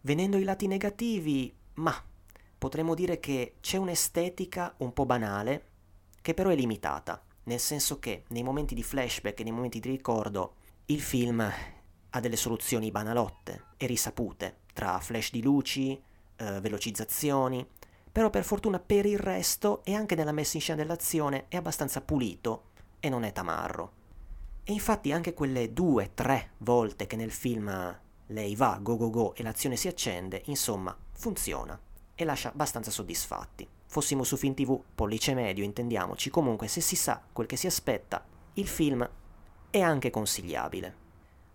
Venendo ai lati negativi, ma potremmo dire che c'è un'estetica un po' banale, che però è limitata, nel senso che nei momenti di flashback e nei momenti di ricordo il film ha delle soluzioni banalotte e risapute, tra flash di luci, eh, velocizzazioni, però per fortuna per il resto e anche nella messa in scena dell'azione è abbastanza pulito e non è tamarro. E infatti anche quelle due, tre volte che nel film lei va, go go go, e l'azione si accende, insomma, funziona e lascia abbastanza soddisfatti. Fossimo su Film TV, pollice medio, intendiamoci, comunque se si sa quel che si aspetta, il film è anche consigliabile.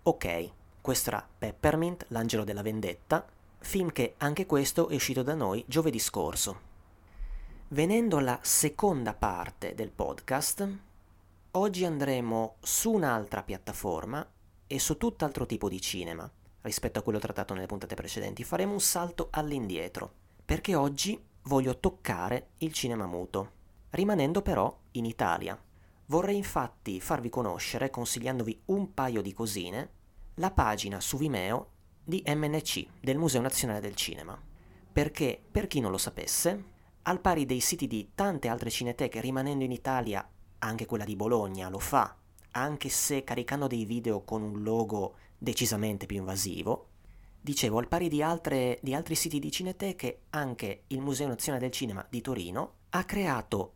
Ok, questo era Peppermint, l'angelo della vendetta, film che anche questo è uscito da noi giovedì scorso. Venendo alla seconda parte del podcast, Oggi andremo su un'altra piattaforma e su tutt'altro tipo di cinema rispetto a quello trattato nelle puntate precedenti. Faremo un salto all'indietro, perché oggi voglio toccare il cinema muto, rimanendo però in Italia. Vorrei infatti farvi conoscere, consigliandovi un paio di cosine, la pagina su Vimeo di MNC, del Museo Nazionale del Cinema. Perché, per chi non lo sapesse, al pari dei siti di tante altre cineteche rimanendo in Italia anche quella di Bologna lo fa, anche se caricando dei video con un logo decisamente più invasivo. Dicevo, al pari di, altre, di altri siti di cineteche, anche il Museo Nazionale del Cinema di Torino ha creato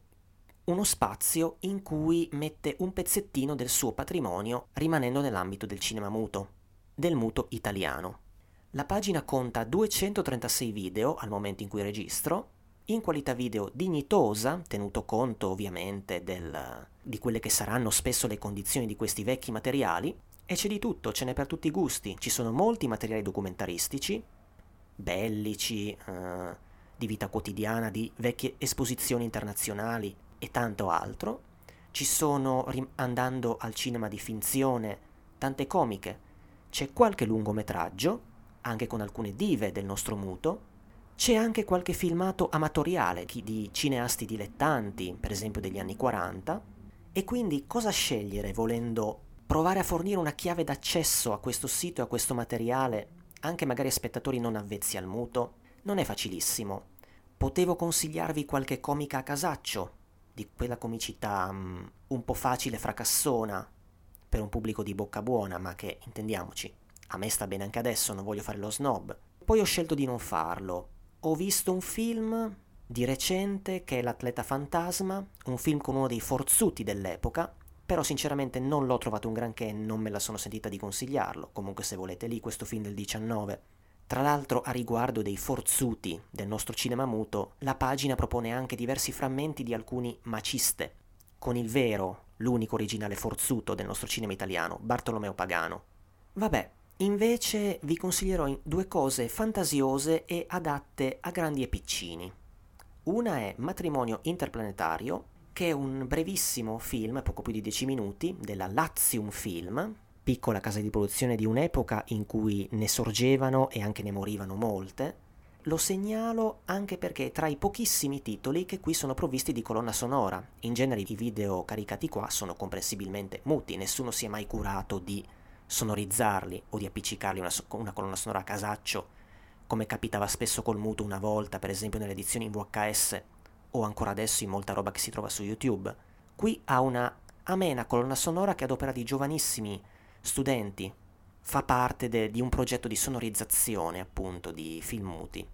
uno spazio in cui mette un pezzettino del suo patrimonio rimanendo nell'ambito del cinema muto, del muto italiano. La pagina conta 236 video al momento in cui registro in qualità video dignitosa, tenuto conto ovviamente del, di quelle che saranno spesso le condizioni di questi vecchi materiali, e c'è di tutto, ce n'è per tutti i gusti, ci sono molti materiali documentaristici, bellici, eh, di vita quotidiana, di vecchie esposizioni internazionali e tanto altro, ci sono, andando al cinema di finzione, tante comiche, c'è qualche lungometraggio, anche con alcune dive del nostro muto, c'è anche qualche filmato amatoriale di cineasti dilettanti, per esempio degli anni 40, e quindi cosa scegliere volendo provare a fornire una chiave d'accesso a questo sito e a questo materiale, anche magari a spettatori non avvezzi al muto? non è facilissimo. Potevo consigliarvi qualche comica a casaccio, di quella comicità um, un po' facile fracassona per un pubblico di bocca buona, ma che, intendiamoci, a me sta bene anche adesso, non voglio fare lo snob. Poi ho scelto di non farlo. Ho visto un film di recente che è L'atleta fantasma, un film con uno dei forzuti dell'epoca, però sinceramente non l'ho trovato un granché e non me la sono sentita di consigliarlo, comunque se volete lì questo film del 19. Tra l'altro a riguardo dei forzuti del nostro cinema muto, la pagina propone anche diversi frammenti di alcuni maciste, con il vero, l'unico originale forzuto del nostro cinema italiano, Bartolomeo Pagano. Vabbè, invece vi consiglierò due cose fantasiose e adatte a grandi e piccini. Una è Matrimonio Interplanetario, che è un brevissimo film, poco più di 10 minuti, della Lazium Film, piccola casa di produzione di un'epoca in cui ne sorgevano e anche ne morivano molte. Lo segnalo anche perché tra i pochissimi titoli che qui sono provvisti di colonna sonora. In genere i video caricati qua sono comprensibilmente muti, nessuno si è mai curato di sonorizzarli o di appiccicarli una, una colonna sonora a casaccio come capitava spesso col muto una volta, per esempio nelle edizioni in VHS o ancora adesso in molta roba che si trova su YouTube. Qui ha una amena colonna sonora che ad opera di giovanissimi studenti fa parte de, di un progetto di sonorizzazione appunto di film muti.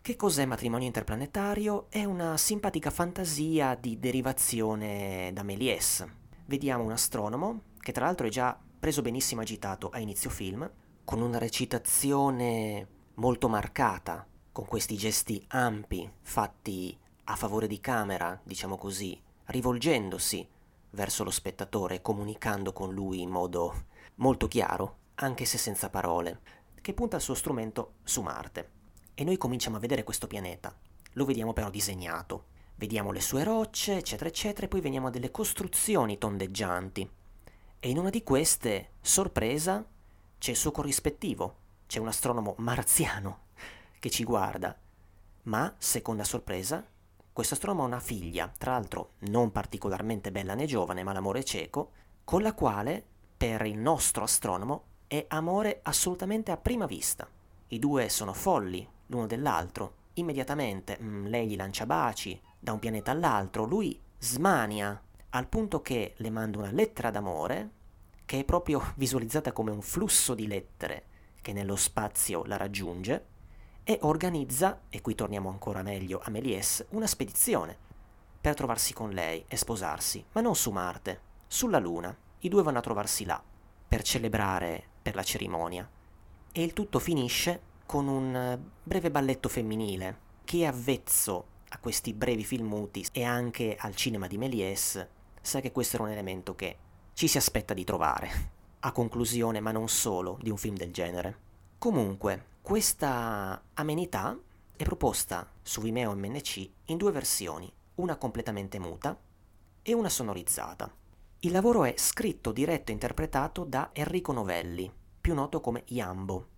Che cos'è Matrimonio Interplanetario? È una simpatica fantasia di derivazione da Méliès. Vediamo un astronomo, che tra l'altro è già preso benissimo agitato a inizio film, con una recitazione molto marcata, con questi gesti ampi fatti a favore di camera, diciamo così, rivolgendosi verso lo spettatore, comunicando con lui in modo molto chiaro, anche se senza parole, che punta il suo strumento su Marte. E noi cominciamo a vedere questo pianeta. Lo vediamo però disegnato. Vediamo le sue rocce, eccetera, eccetera, e poi veniamo a delle costruzioni tondeggianti. E in una di queste, sorpresa, c'è il suo corrispettivo, c'è un astronomo marziano che ci guarda, ma, seconda sorpresa, questo astronomo ha una figlia, tra l'altro non particolarmente bella né giovane, ma l'amore cieco, con la quale, per il nostro astronomo, è amore assolutamente a prima vista. I due sono folli l'uno dell'altro. Immediatamente mh, mm, lei gli lancia baci da un pianeta all'altro, lui smania al punto che le manda una lettera d'amore che è proprio *laughs* visualizzata come un flusso di lettere che nello spazio la raggiunge, e organizza, e qui torniamo ancora meglio a Méliès, una spedizione per trovarsi con lei e sposarsi, ma non su Marte, sulla Luna. I due vanno a trovarsi là per celebrare per la cerimonia. E il tutto finisce con un eh, breve balletto femminile. Chi è avvezzo a questi brevi film muti e anche al cinema di Méliès sa che questo era un elemento che ci si aspetta di trovare a conclusione, ma non solo, di un film del genere. Comunque, questa amenità è proposta su Vimeo MNC in due versioni, una completamente muta e una sonorizzata. Il lavoro è scritto, diretto e interpretato da Enrico Novelli, più noto come Iambo.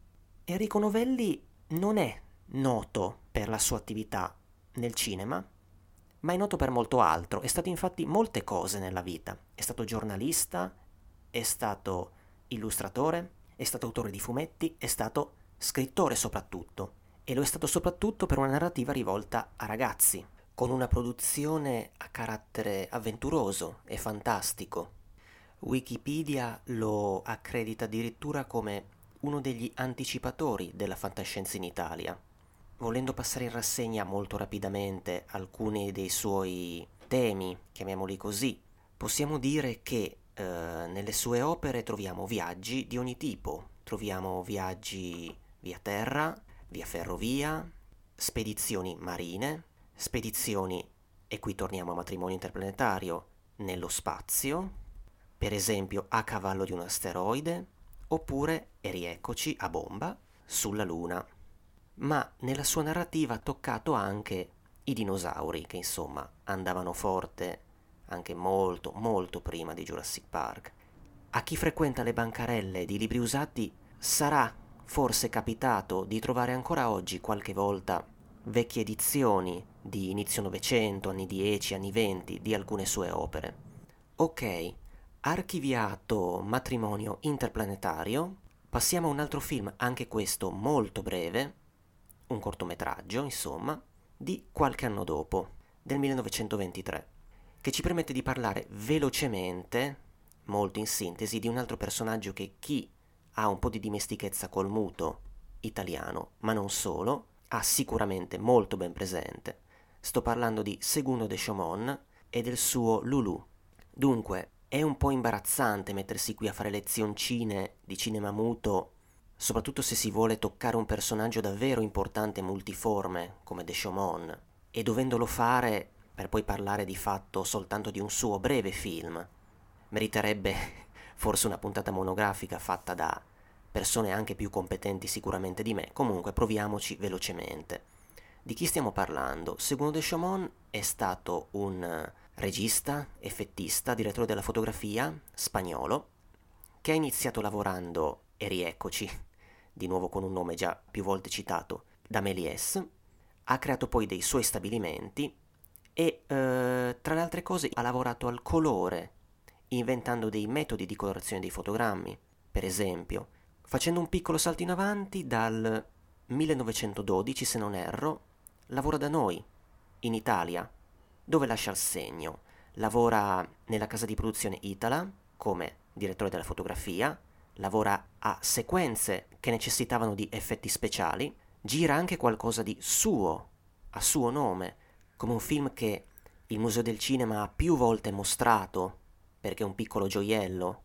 Enrico Novelli non è noto per la sua attività nel cinema, ma è noto per molto altro. È stato infatti molte cose nella vita. È stato giornalista, è stato illustratore, è stato autore di fumetti, è stato scrittore soprattutto, e lo è stato soprattutto per una narrativa rivolta a ragazzi, con una produzione a carattere avventuroso e fantastico. Wikipedia lo accredita addirittura come uno degli anticipatori della fantascienza in Italia. Volendo passare in rassegna molto rapidamente alcuni dei suoi temi, chiamiamoli così, possiamo dire che eh, nelle sue opere troviamo viaggi di ogni tipo, troviamo viaggi via terra, via ferrovia, spedizioni marine, spedizioni, e qui torniamo a matrimonio interplanetario, nello spazio, per esempio a cavallo di un asteroide, oppure, e rieccoci, a bomba, sulla Luna. Ma nella sua narrativa ha toccato anche i dinosauri, che insomma andavano forte anche molto, molto prima di Jurassic Park. A chi frequenta le bancarelle di libri usati sarà forse capitato di trovare ancora oggi qualche volta vecchie edizioni di inizio Novecento, anni 10, anni 20 di alcune sue opere. Ok, archiviato Matrimonio interplanetario, passiamo a un altro film, anche questo molto breve, un cortometraggio, insomma, di qualche anno dopo, del 1923, che ci permette di parlare velocemente, molto in sintesi, di un altro personaggio che chi ha un po' di dimestichezza col muto italiano, ma non solo, ha sicuramente molto ben presente. Sto parlando di Segundo de Chaumont e del suo Lulu. Dunque, è un po' imbarazzante mettersi qui a fare lezioncine di cinema muto, soprattutto se si vuole toccare un personaggio davvero importante e multiforme come De Chaumont, e dovendolo fare per poi parlare di fatto soltanto di un suo breve film. Meriterebbe *laughs* forse una puntata monografica fatta da persone anche più competenti sicuramente di me, comunque proviamoci velocemente. Di chi stiamo parlando? Secondo De Chaumont è stato un regista, effettista, direttore della fotografia spagnolo, che ha iniziato lavorando, e rieccoci, di nuovo con un nome già più volte citato, da Méliès, ha creato poi dei suoi stabilimenti e, eh, tra le altre cose, ha lavorato al colore, inventando dei metodi di colorazione dei fotogrammi, per esempio, facendo un piccolo salto in avanti dal 1912, se non erro, lavora da noi, in Italia, dove lascia il segno. Lavora nella casa di produzione Itala come direttore della fotografia, lavora a sequenze che necessitavano di effetti speciali, gira anche qualcosa di suo, a suo nome, come un film che il Museo del Cinema ha più volte mostrato, perché è un piccolo gioiello,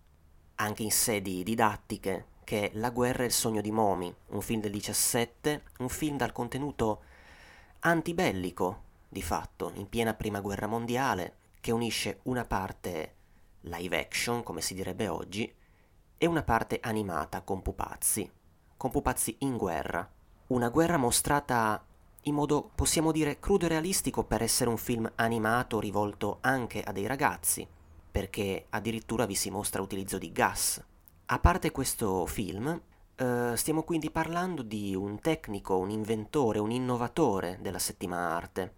anche in sedi didattiche, che è La guerra e il sogno di Momi, un film del 17, un film dal contenuto antibellico, di fatto, in piena prima guerra mondiale, che unisce una parte live action, come si direbbe oggi, e una parte animata con pupazzi, con pupazzi in guerra. Una guerra mostrata in modo, possiamo dire, crudo e realistico per essere un film animato rivolto anche a dei ragazzi, perché addirittura vi si mostra l'utilizzo di gas. A parte questo film, eh, stiamo quindi parlando di un tecnico, un inventore, un innovatore della settima arte,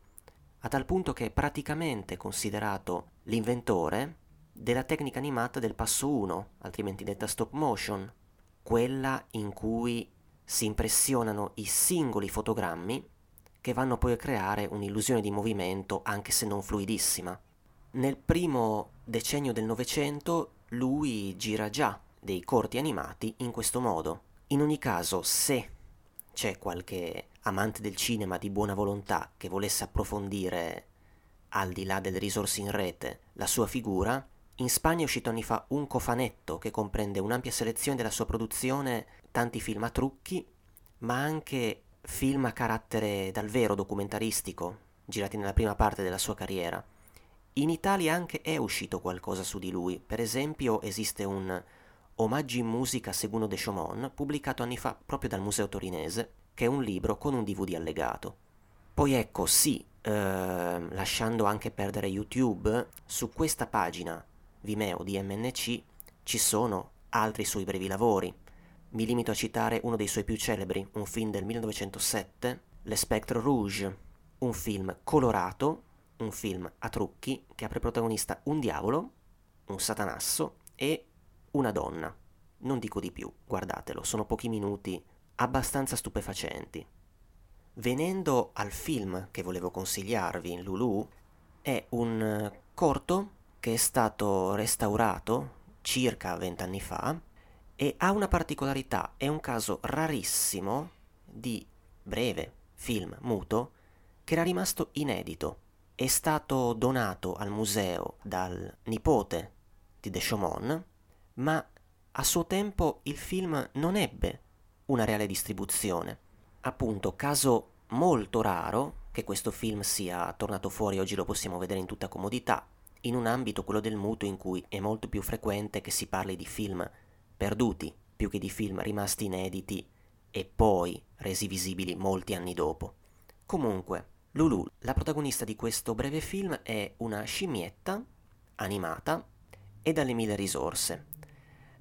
a tal punto che è praticamente considerato l'inventore della tecnica animata del passo 1, altrimenti detta stop motion, quella in cui si impressionano i singoli fotogrammi che vanno poi a creare un'illusione di movimento anche se non fluidissima. Nel primo decennio del Novecento lui gira già dei corti animati in questo modo. In ogni caso, se c'è qualche amante del cinema di buona volontà che volesse approfondire, al di là delle risorse in rete, la sua figura, in Spagna è uscito anni fa un cofanetto che comprende un'ampia selezione della sua produzione, tanti film a trucchi, ma anche film a carattere dal vero documentaristico, girati nella prima parte della sua carriera. In Italia anche è uscito qualcosa su di lui, per esempio esiste un Omaggi in musica Seguno de Chaumont, pubblicato anni fa proprio dal Museo Torinese, che è un libro con un DVD allegato. Poi ecco, sì, eh, lasciando anche perdere YouTube, su questa pagina Vimeo di MNC ci sono altri suoi brevi lavori. Mi limito a citare uno dei suoi più celebri, un film del 1907, Le Spectre Rouge, un film colorato, un film a trucchi che ha per protagonista un diavolo, un satanasso e una donna. Non dico di più, guardatelo, sono pochi minuti abbastanza stupefacenti. Venendo al film che volevo consigliarvi, Lulu, è un corto che è stato restaurato circa vent'anni fa e ha una particolarità, è un caso rarissimo di breve film muto che era rimasto inedito. È stato donato al museo dal nipote di De Chaumont ma a suo tempo il film non ebbe una reale distribuzione. Appunto, caso molto raro che questo film sia tornato fuori, oggi lo possiamo vedere in tutta comodità, in un ambito, quello del muto, in cui è molto più frequente che si parli di film perduti più che di film rimasti inediti e poi resi visibili molti anni dopo. Comunque, Lulu, la protagonista di questo breve film, è una scimmietta animata e dalle mille risorse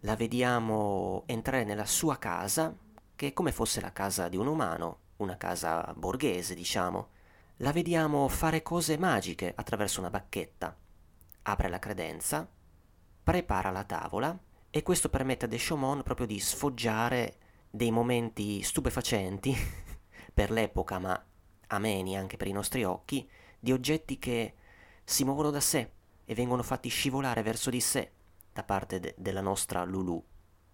la vediamo entrare nella sua casa, che è come fosse la casa di un umano, una casa borghese, diciamo. La vediamo fare cose magiche attraverso una bacchetta. Apre la credenza, prepara la tavola e questo permette a De Chaumont proprio di sfoggiare dei momenti stupefacenti, *laughs* per l'epoca, ma ameni anche per i nostri occhi, di oggetti che si muovono da sé e vengono fatti scivolare verso di sé da parte de- della nostra Lulu.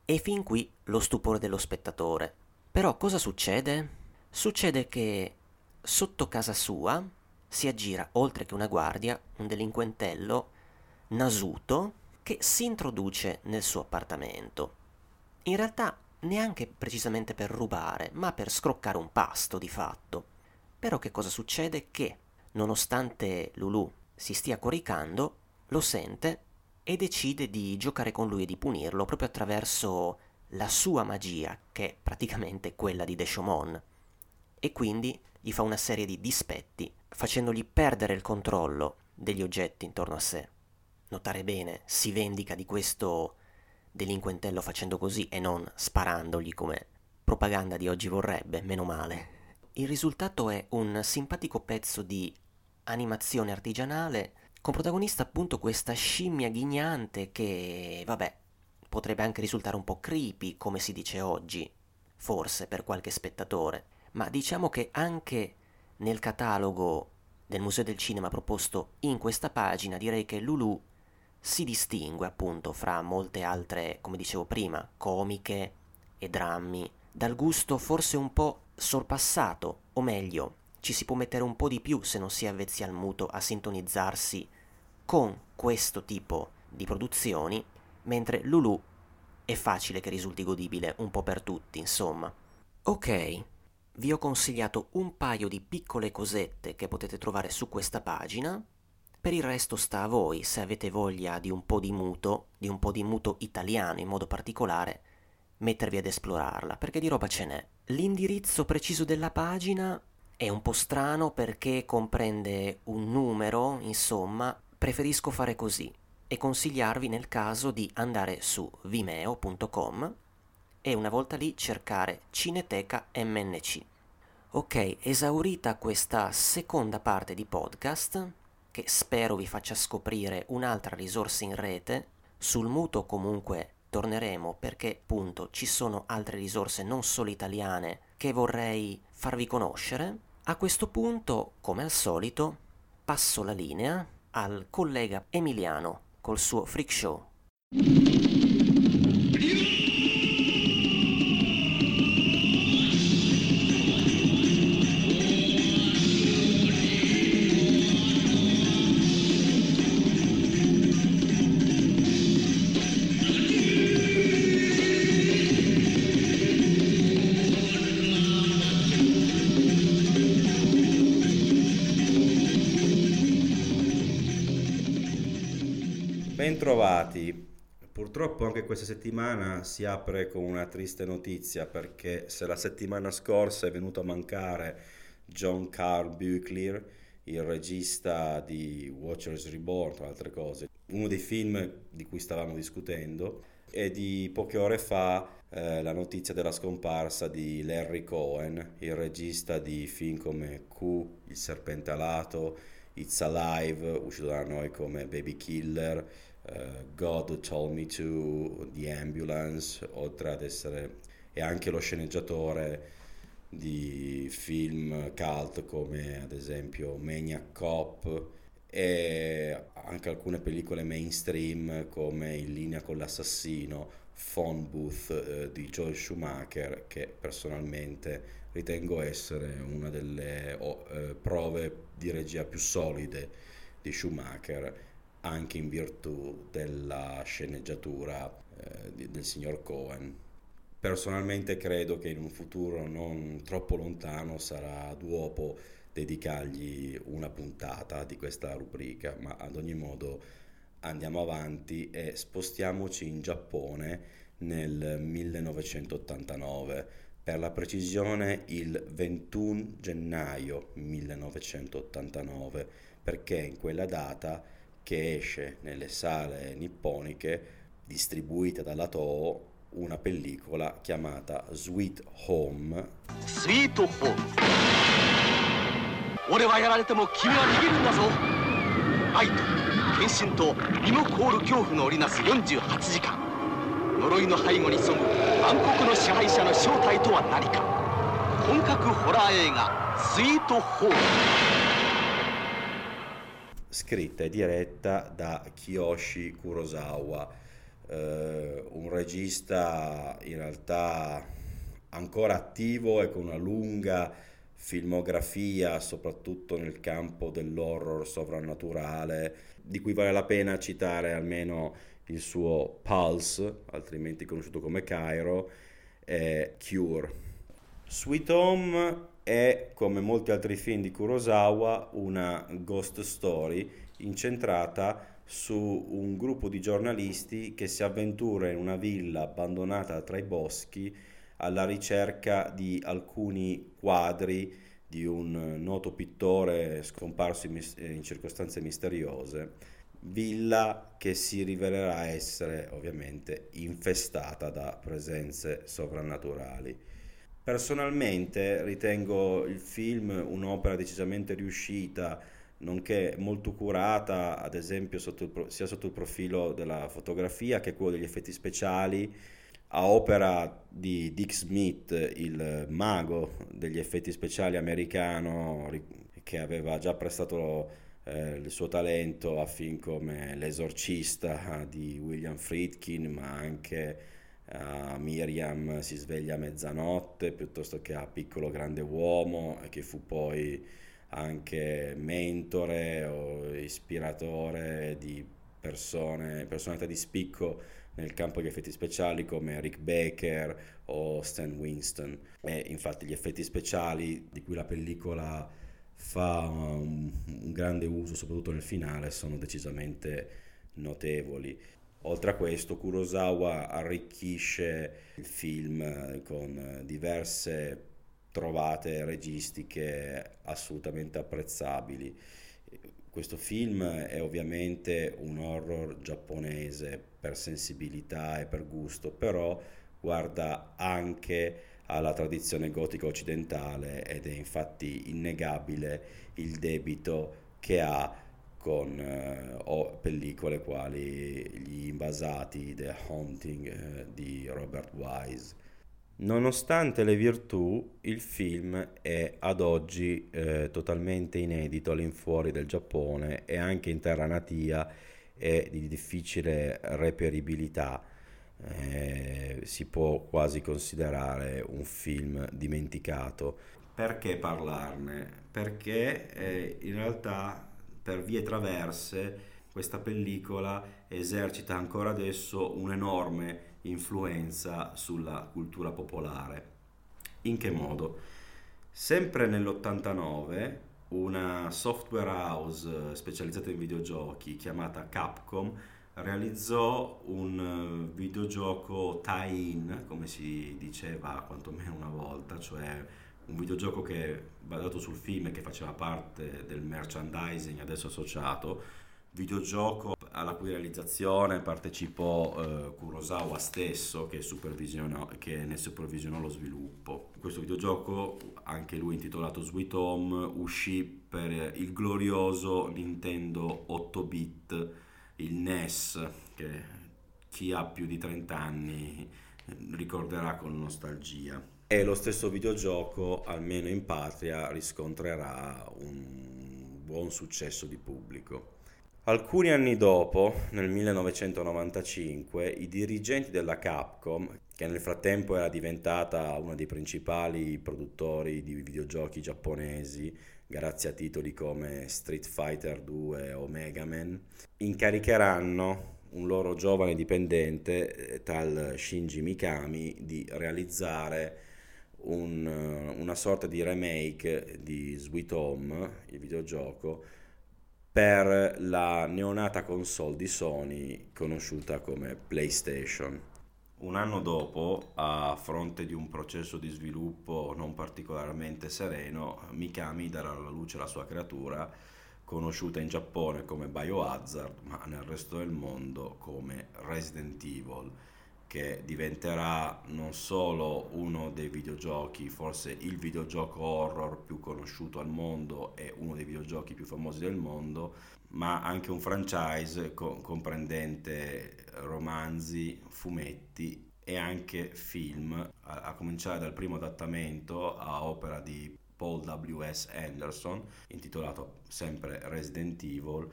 E fin qui lo stupore dello spettatore. Però cosa succede? Succede che sotto casa sua si aggira, oltre che una guardia, un delinquentello nasuto che si introduce nel suo appartamento. In realtà neanche precisamente per rubare, ma per scroccare un pasto di fatto. Però che cosa succede? Che, nonostante Lulu si stia coricando, lo sente e decide di giocare con lui e di punirlo proprio attraverso la sua magia, che è praticamente quella di Deshomon. E quindi gli fa una serie di dispetti, facendogli perdere il controllo degli oggetti intorno a sé. Notare bene, si vendica di questo delinquentello facendo così e non sparandogli come propaganda di oggi vorrebbe, meno male. Il risultato è un simpatico pezzo di animazione artigianale con protagonista appunto questa scimmia ghignante che, vabbè, potrebbe anche risultare un po' creepy, come si dice oggi, forse per qualche spettatore, ma diciamo che anche nel catalogo del Museo del Cinema proposto in questa pagina direi che Lulu si distingue appunto fra molte altre, come dicevo prima, comiche e drammi, dal gusto forse un po' sorpassato, o meglio, ci si può mettere un po' di più se non si avvezzi al muto a sintonizzarsi con questo tipo di produzioni, mentre Lulu è facile che risulti godibile un po' per tutti, insomma. Ok, vi ho consigliato un paio di piccole cosette che potete trovare su questa pagina. Per il resto sta a voi, se avete voglia di un po' di muto, di un po' di muto italiano in modo particolare, mettervi ad esplorarla, perché di roba ce n'è. L'indirizzo preciso della pagina è un po' strano perché comprende un numero, insomma, preferisco fare così e consigliarvi nel caso di andare su vimeo.com e una volta lì cercare Cineteca MNC. Ok, esaurita questa seconda parte di podcast, che spero vi faccia scoprire un'altra risorsa in rete, sul muto comunque torneremo perché appunto ci sono altre risorse non solo italiane che vorrei farvi conoscere. A questo punto, come al solito, passo la linea al collega Emiliano col suo freak show. Purtroppo anche questa settimana si apre con una triste notizia perché se la settimana scorsa è venuto a mancare John Carl Buechler, il regista di Watchers Reborn, tra altre cose, uno dei film di cui stavamo discutendo, e di poche ore fa eh, la notizia della scomparsa di Larry Cohen, il regista di film come Q, Il serpente alato, It's Alive, uscito da noi come Baby Killer, God Told Me To, The Ambulance, oltre ad essere e anche lo sceneggiatore di film cult come ad esempio Maniac Cop e anche alcune pellicole mainstream come In linea con l'assassino, Phone Booth eh, di Joel Schumacher che personalmente ritengo essere una delle oh, eh, prove di regia più solide di Schumacher anche in virtù della sceneggiatura eh, del signor Cohen. Personalmente credo che in un futuro non troppo lontano sarà duopo dedicargli una puntata di questa rubrica, ma ad ogni modo andiamo avanti e spostiamoci in Giappone nel 1989, per la precisione il 21 gennaio 1989, perché in quella data che esce nelle sale nipponiche distribuita dalla Toho una pellicola chiamata Sweet Home. Sweet Home. 愛と献身と身も凍る恐怖の織りなす48時間呪いの背後に潜む暗黒の支配者の正体とは何か本格ホラー映画「スイートホーム」scritta e diretta da Kiyoshi Kurosawa, eh, un regista in realtà ancora attivo e con una lunga filmografia, soprattutto nel campo dell'horror sovrannaturale, di cui vale la pena citare almeno il suo Pulse, altrimenti conosciuto come Cairo, e Cure. Sweet Home è, come molti altri film di Kurosawa, una ghost story incentrata su un gruppo di giornalisti che si avventura in una villa abbandonata tra i boschi alla ricerca di alcuni quadri di un noto pittore scomparso in, circostanze misteriose, villa che si rivelerà essere ovviamente infestata da presenze sovrannaturali. Personalmente ritengo il film un'opera decisamente riuscita, nonché molto curata, ad esempio sotto il, sia sotto il profilo della fotografia che quello degli effetti speciali, a opera di Dick Smith, il mago degli effetti speciali americano che aveva già prestato eh, il suo talento a film come L'esorcista di William Friedkin, ma anche a Miriam si sveglia a mezzanotte, piuttosto che a Piccolo Grande Uomo, che fu poi anche mentore o ispiratore di persone, personalità di spicco nel campo degli effetti speciali come Rick Baker o Stan Winston. E infatti gli effetti speciali di cui la pellicola fa un, un grande uso, soprattutto nel finale, sono decisamente notevoli. Oltre a questo, Kurosawa arricchisce il film con diverse trovate registiche assolutamente apprezzabili. Questo film è ovviamente un horror giapponese per sensibilità e per gusto, però guarda anche alla tradizione gotica occidentale ed è infatti innegabile il debito che ha con eh, pellicole quali Gli invasati, The Haunting eh, di Robert Wise. Nonostante le virtù, il film è ad oggi eh, totalmente inedito all'infuori del Giappone e anche in terra natia è di difficile reperibilità. Eh, si può quasi considerare un film dimenticato. Perché parlarne? Perché eh, in realtà per vie traverse questa pellicola esercita ancora adesso un'enorme influenza sulla cultura popolare. In che modo? Sempre nell'89 una software house specializzata in videogiochi chiamata Capcom realizzò un eh, videogioco tie-in, come si diceva quantomeno una volta, cioè un videogioco che basato sul film e che faceva parte del merchandising adesso associato, videogioco alla cui realizzazione partecipò eh, Kurosawa stesso che, che, ne supervisionò lo sviluppo. Questo videogioco, anche lui intitolato Sweet Home, uscì per il glorioso Nintendo 8-bit, il NES, che chi ha più di 30 anni ricorderà con nostalgia. E lo stesso videogioco, almeno in patria, riscontrerà un buon successo di pubblico. Alcuni anni dopo, nel 1995, i dirigenti della Capcom, che nel frattempo era diventata uno dei principali produttori di videogiochi giapponesi, grazie a titoli come Street Fighter 2 o Mega Man, incaricheranno un loro giovane dipendente, eh, tal Shinji Mikami, di realizzare un, una sorta di remake di Sweet Home, il videogioco, per la neonata console di Sony conosciuta come PlayStation. Un anno dopo, a fronte di un processo di sviluppo non particolarmente sereno, Mikami darà alla luce la sua creatura, conosciuta in Giappone come Biohazard, ma nel resto del mondo come Resident Evil che diventerà non solo uno dei videogiochi, forse il videogioco horror più conosciuto al mondo e uno dei videogiochi più famosi del mondo, ma anche un franchise co- comprendente romanzi, fumetti e anche film, a, a cominciare dal primo adattamento a opera di Paul W.S. Anderson, intitolato sempre Resident Evil,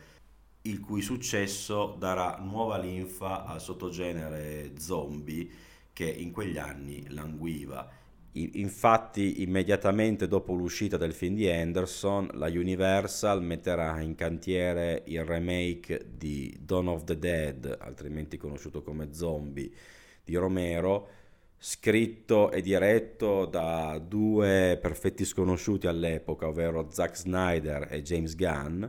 il cui successo darà nuova linfa al sottogenere zombie che in quegli anni languiva. Infatti, immediatamente dopo l'uscita del film di Anderson, la Universal metterà in cantiere il remake di Dawn of the Dead, altrimenti conosciuto come Zombie, di Romero, scritto e diretto da due perfetti sconosciuti all'epoca, ovvero Zack Snyder e James Gunn,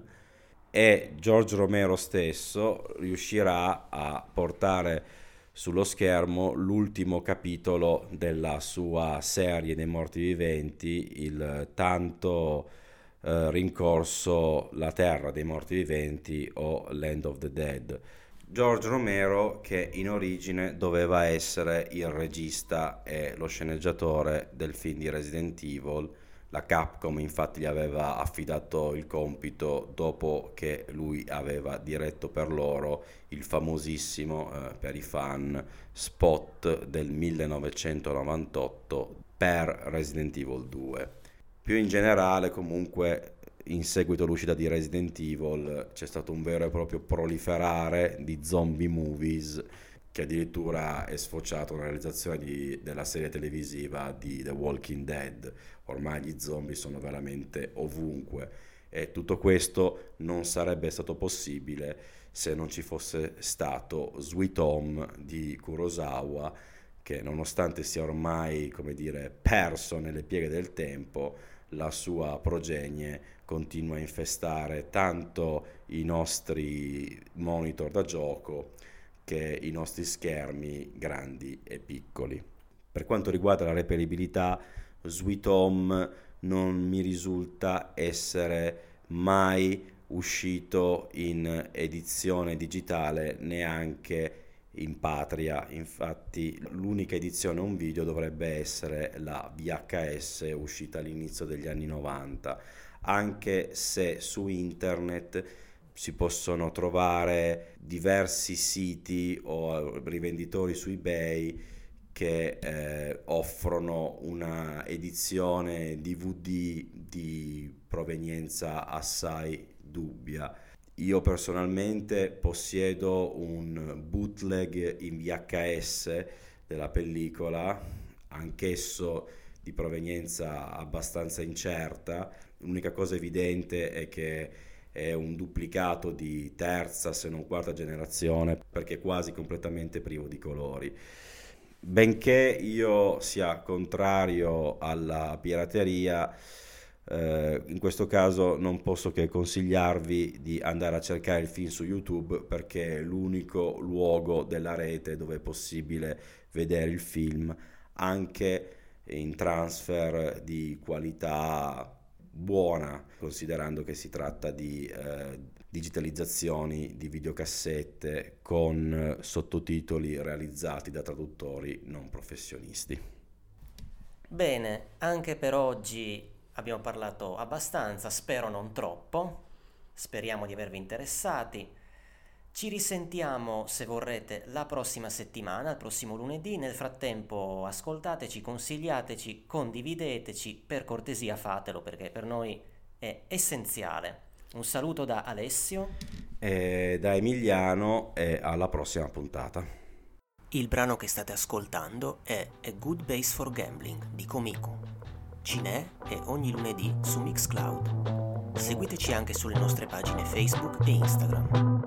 e George Romero stesso riuscirà a portare sullo schermo l'ultimo capitolo della sua serie dei morti viventi, il tanto eh, rincorso La terra dei morti viventi o Land of the Dead. George Romero che in origine doveva essere il regista e lo sceneggiatore del film di Resident Evil la Capcom infatti gli aveva affidato il compito dopo che lui aveva diretto per loro il famosissimo eh, per i fan spot del 1998 per Resident Evil 2. Più in generale comunque in seguito all'uscita di Resident Evil c'è stato un vero e proprio proliferare di zombie movies che addirittura è sfociato nella realizzazione di, della serie televisiva di The Walking Dead. Ormai gli zombie sono veramente ovunque e tutto questo non sarebbe stato possibile se non ci fosse stato Sweet Home di Kurosawa che nonostante sia ormai, come dire, perso nelle pieghe del tempo, la sua progenie continua a infestare tanto i nostri monitor da gioco che i nostri schermi grandi e piccoli. Per quanto riguarda la reperibilità, Sweet Home non mi risulta essere mai uscito in edizione digitale neanche in patria. Infatti, l'unica edizione un video dovrebbe essere la VHS uscita all'inizio degli anni 90, anche se su internet si possono trovare diversi siti o rivenditori su eBay che eh, offrono una edizione DVD di provenienza assai dubbia. Io personalmente possiedo un bootleg in VHS della pellicola, anch'esso di provenienza abbastanza incerta. L'unica cosa evidente è che è un duplicato di terza se non quarta generazione perché è quasi completamente privo di colori. Benché io sia contrario alla pirateria, eh, in questo caso non posso che consigliarvi di andare a cercare il film su YouTube perché è l'unico luogo della rete dove è possibile vedere il film anche in transfer di qualità buona, considerando che si tratta di eh, digitalizzazioni di videocassette con sottotitoli realizzati da traduttori non professionisti. Bene, anche per oggi abbiamo parlato abbastanza, spero non troppo, speriamo di avervi interessati. Ci risentiamo, se vorrete, la prossima settimana, il prossimo lunedì. Nel frattempo ascoltateci, consigliateci, condivideteci, per cortesia fatelo perché per noi è essenziale. Un saluto da Alessio e da Emiliano e alla prossima puntata. Il brano che state ascoltando è A Good Base for Gambling di Comico. Cinè è ogni lunedì su Mixcloud. Seguiteci anche sulle nostre pagine Facebook e Instagram.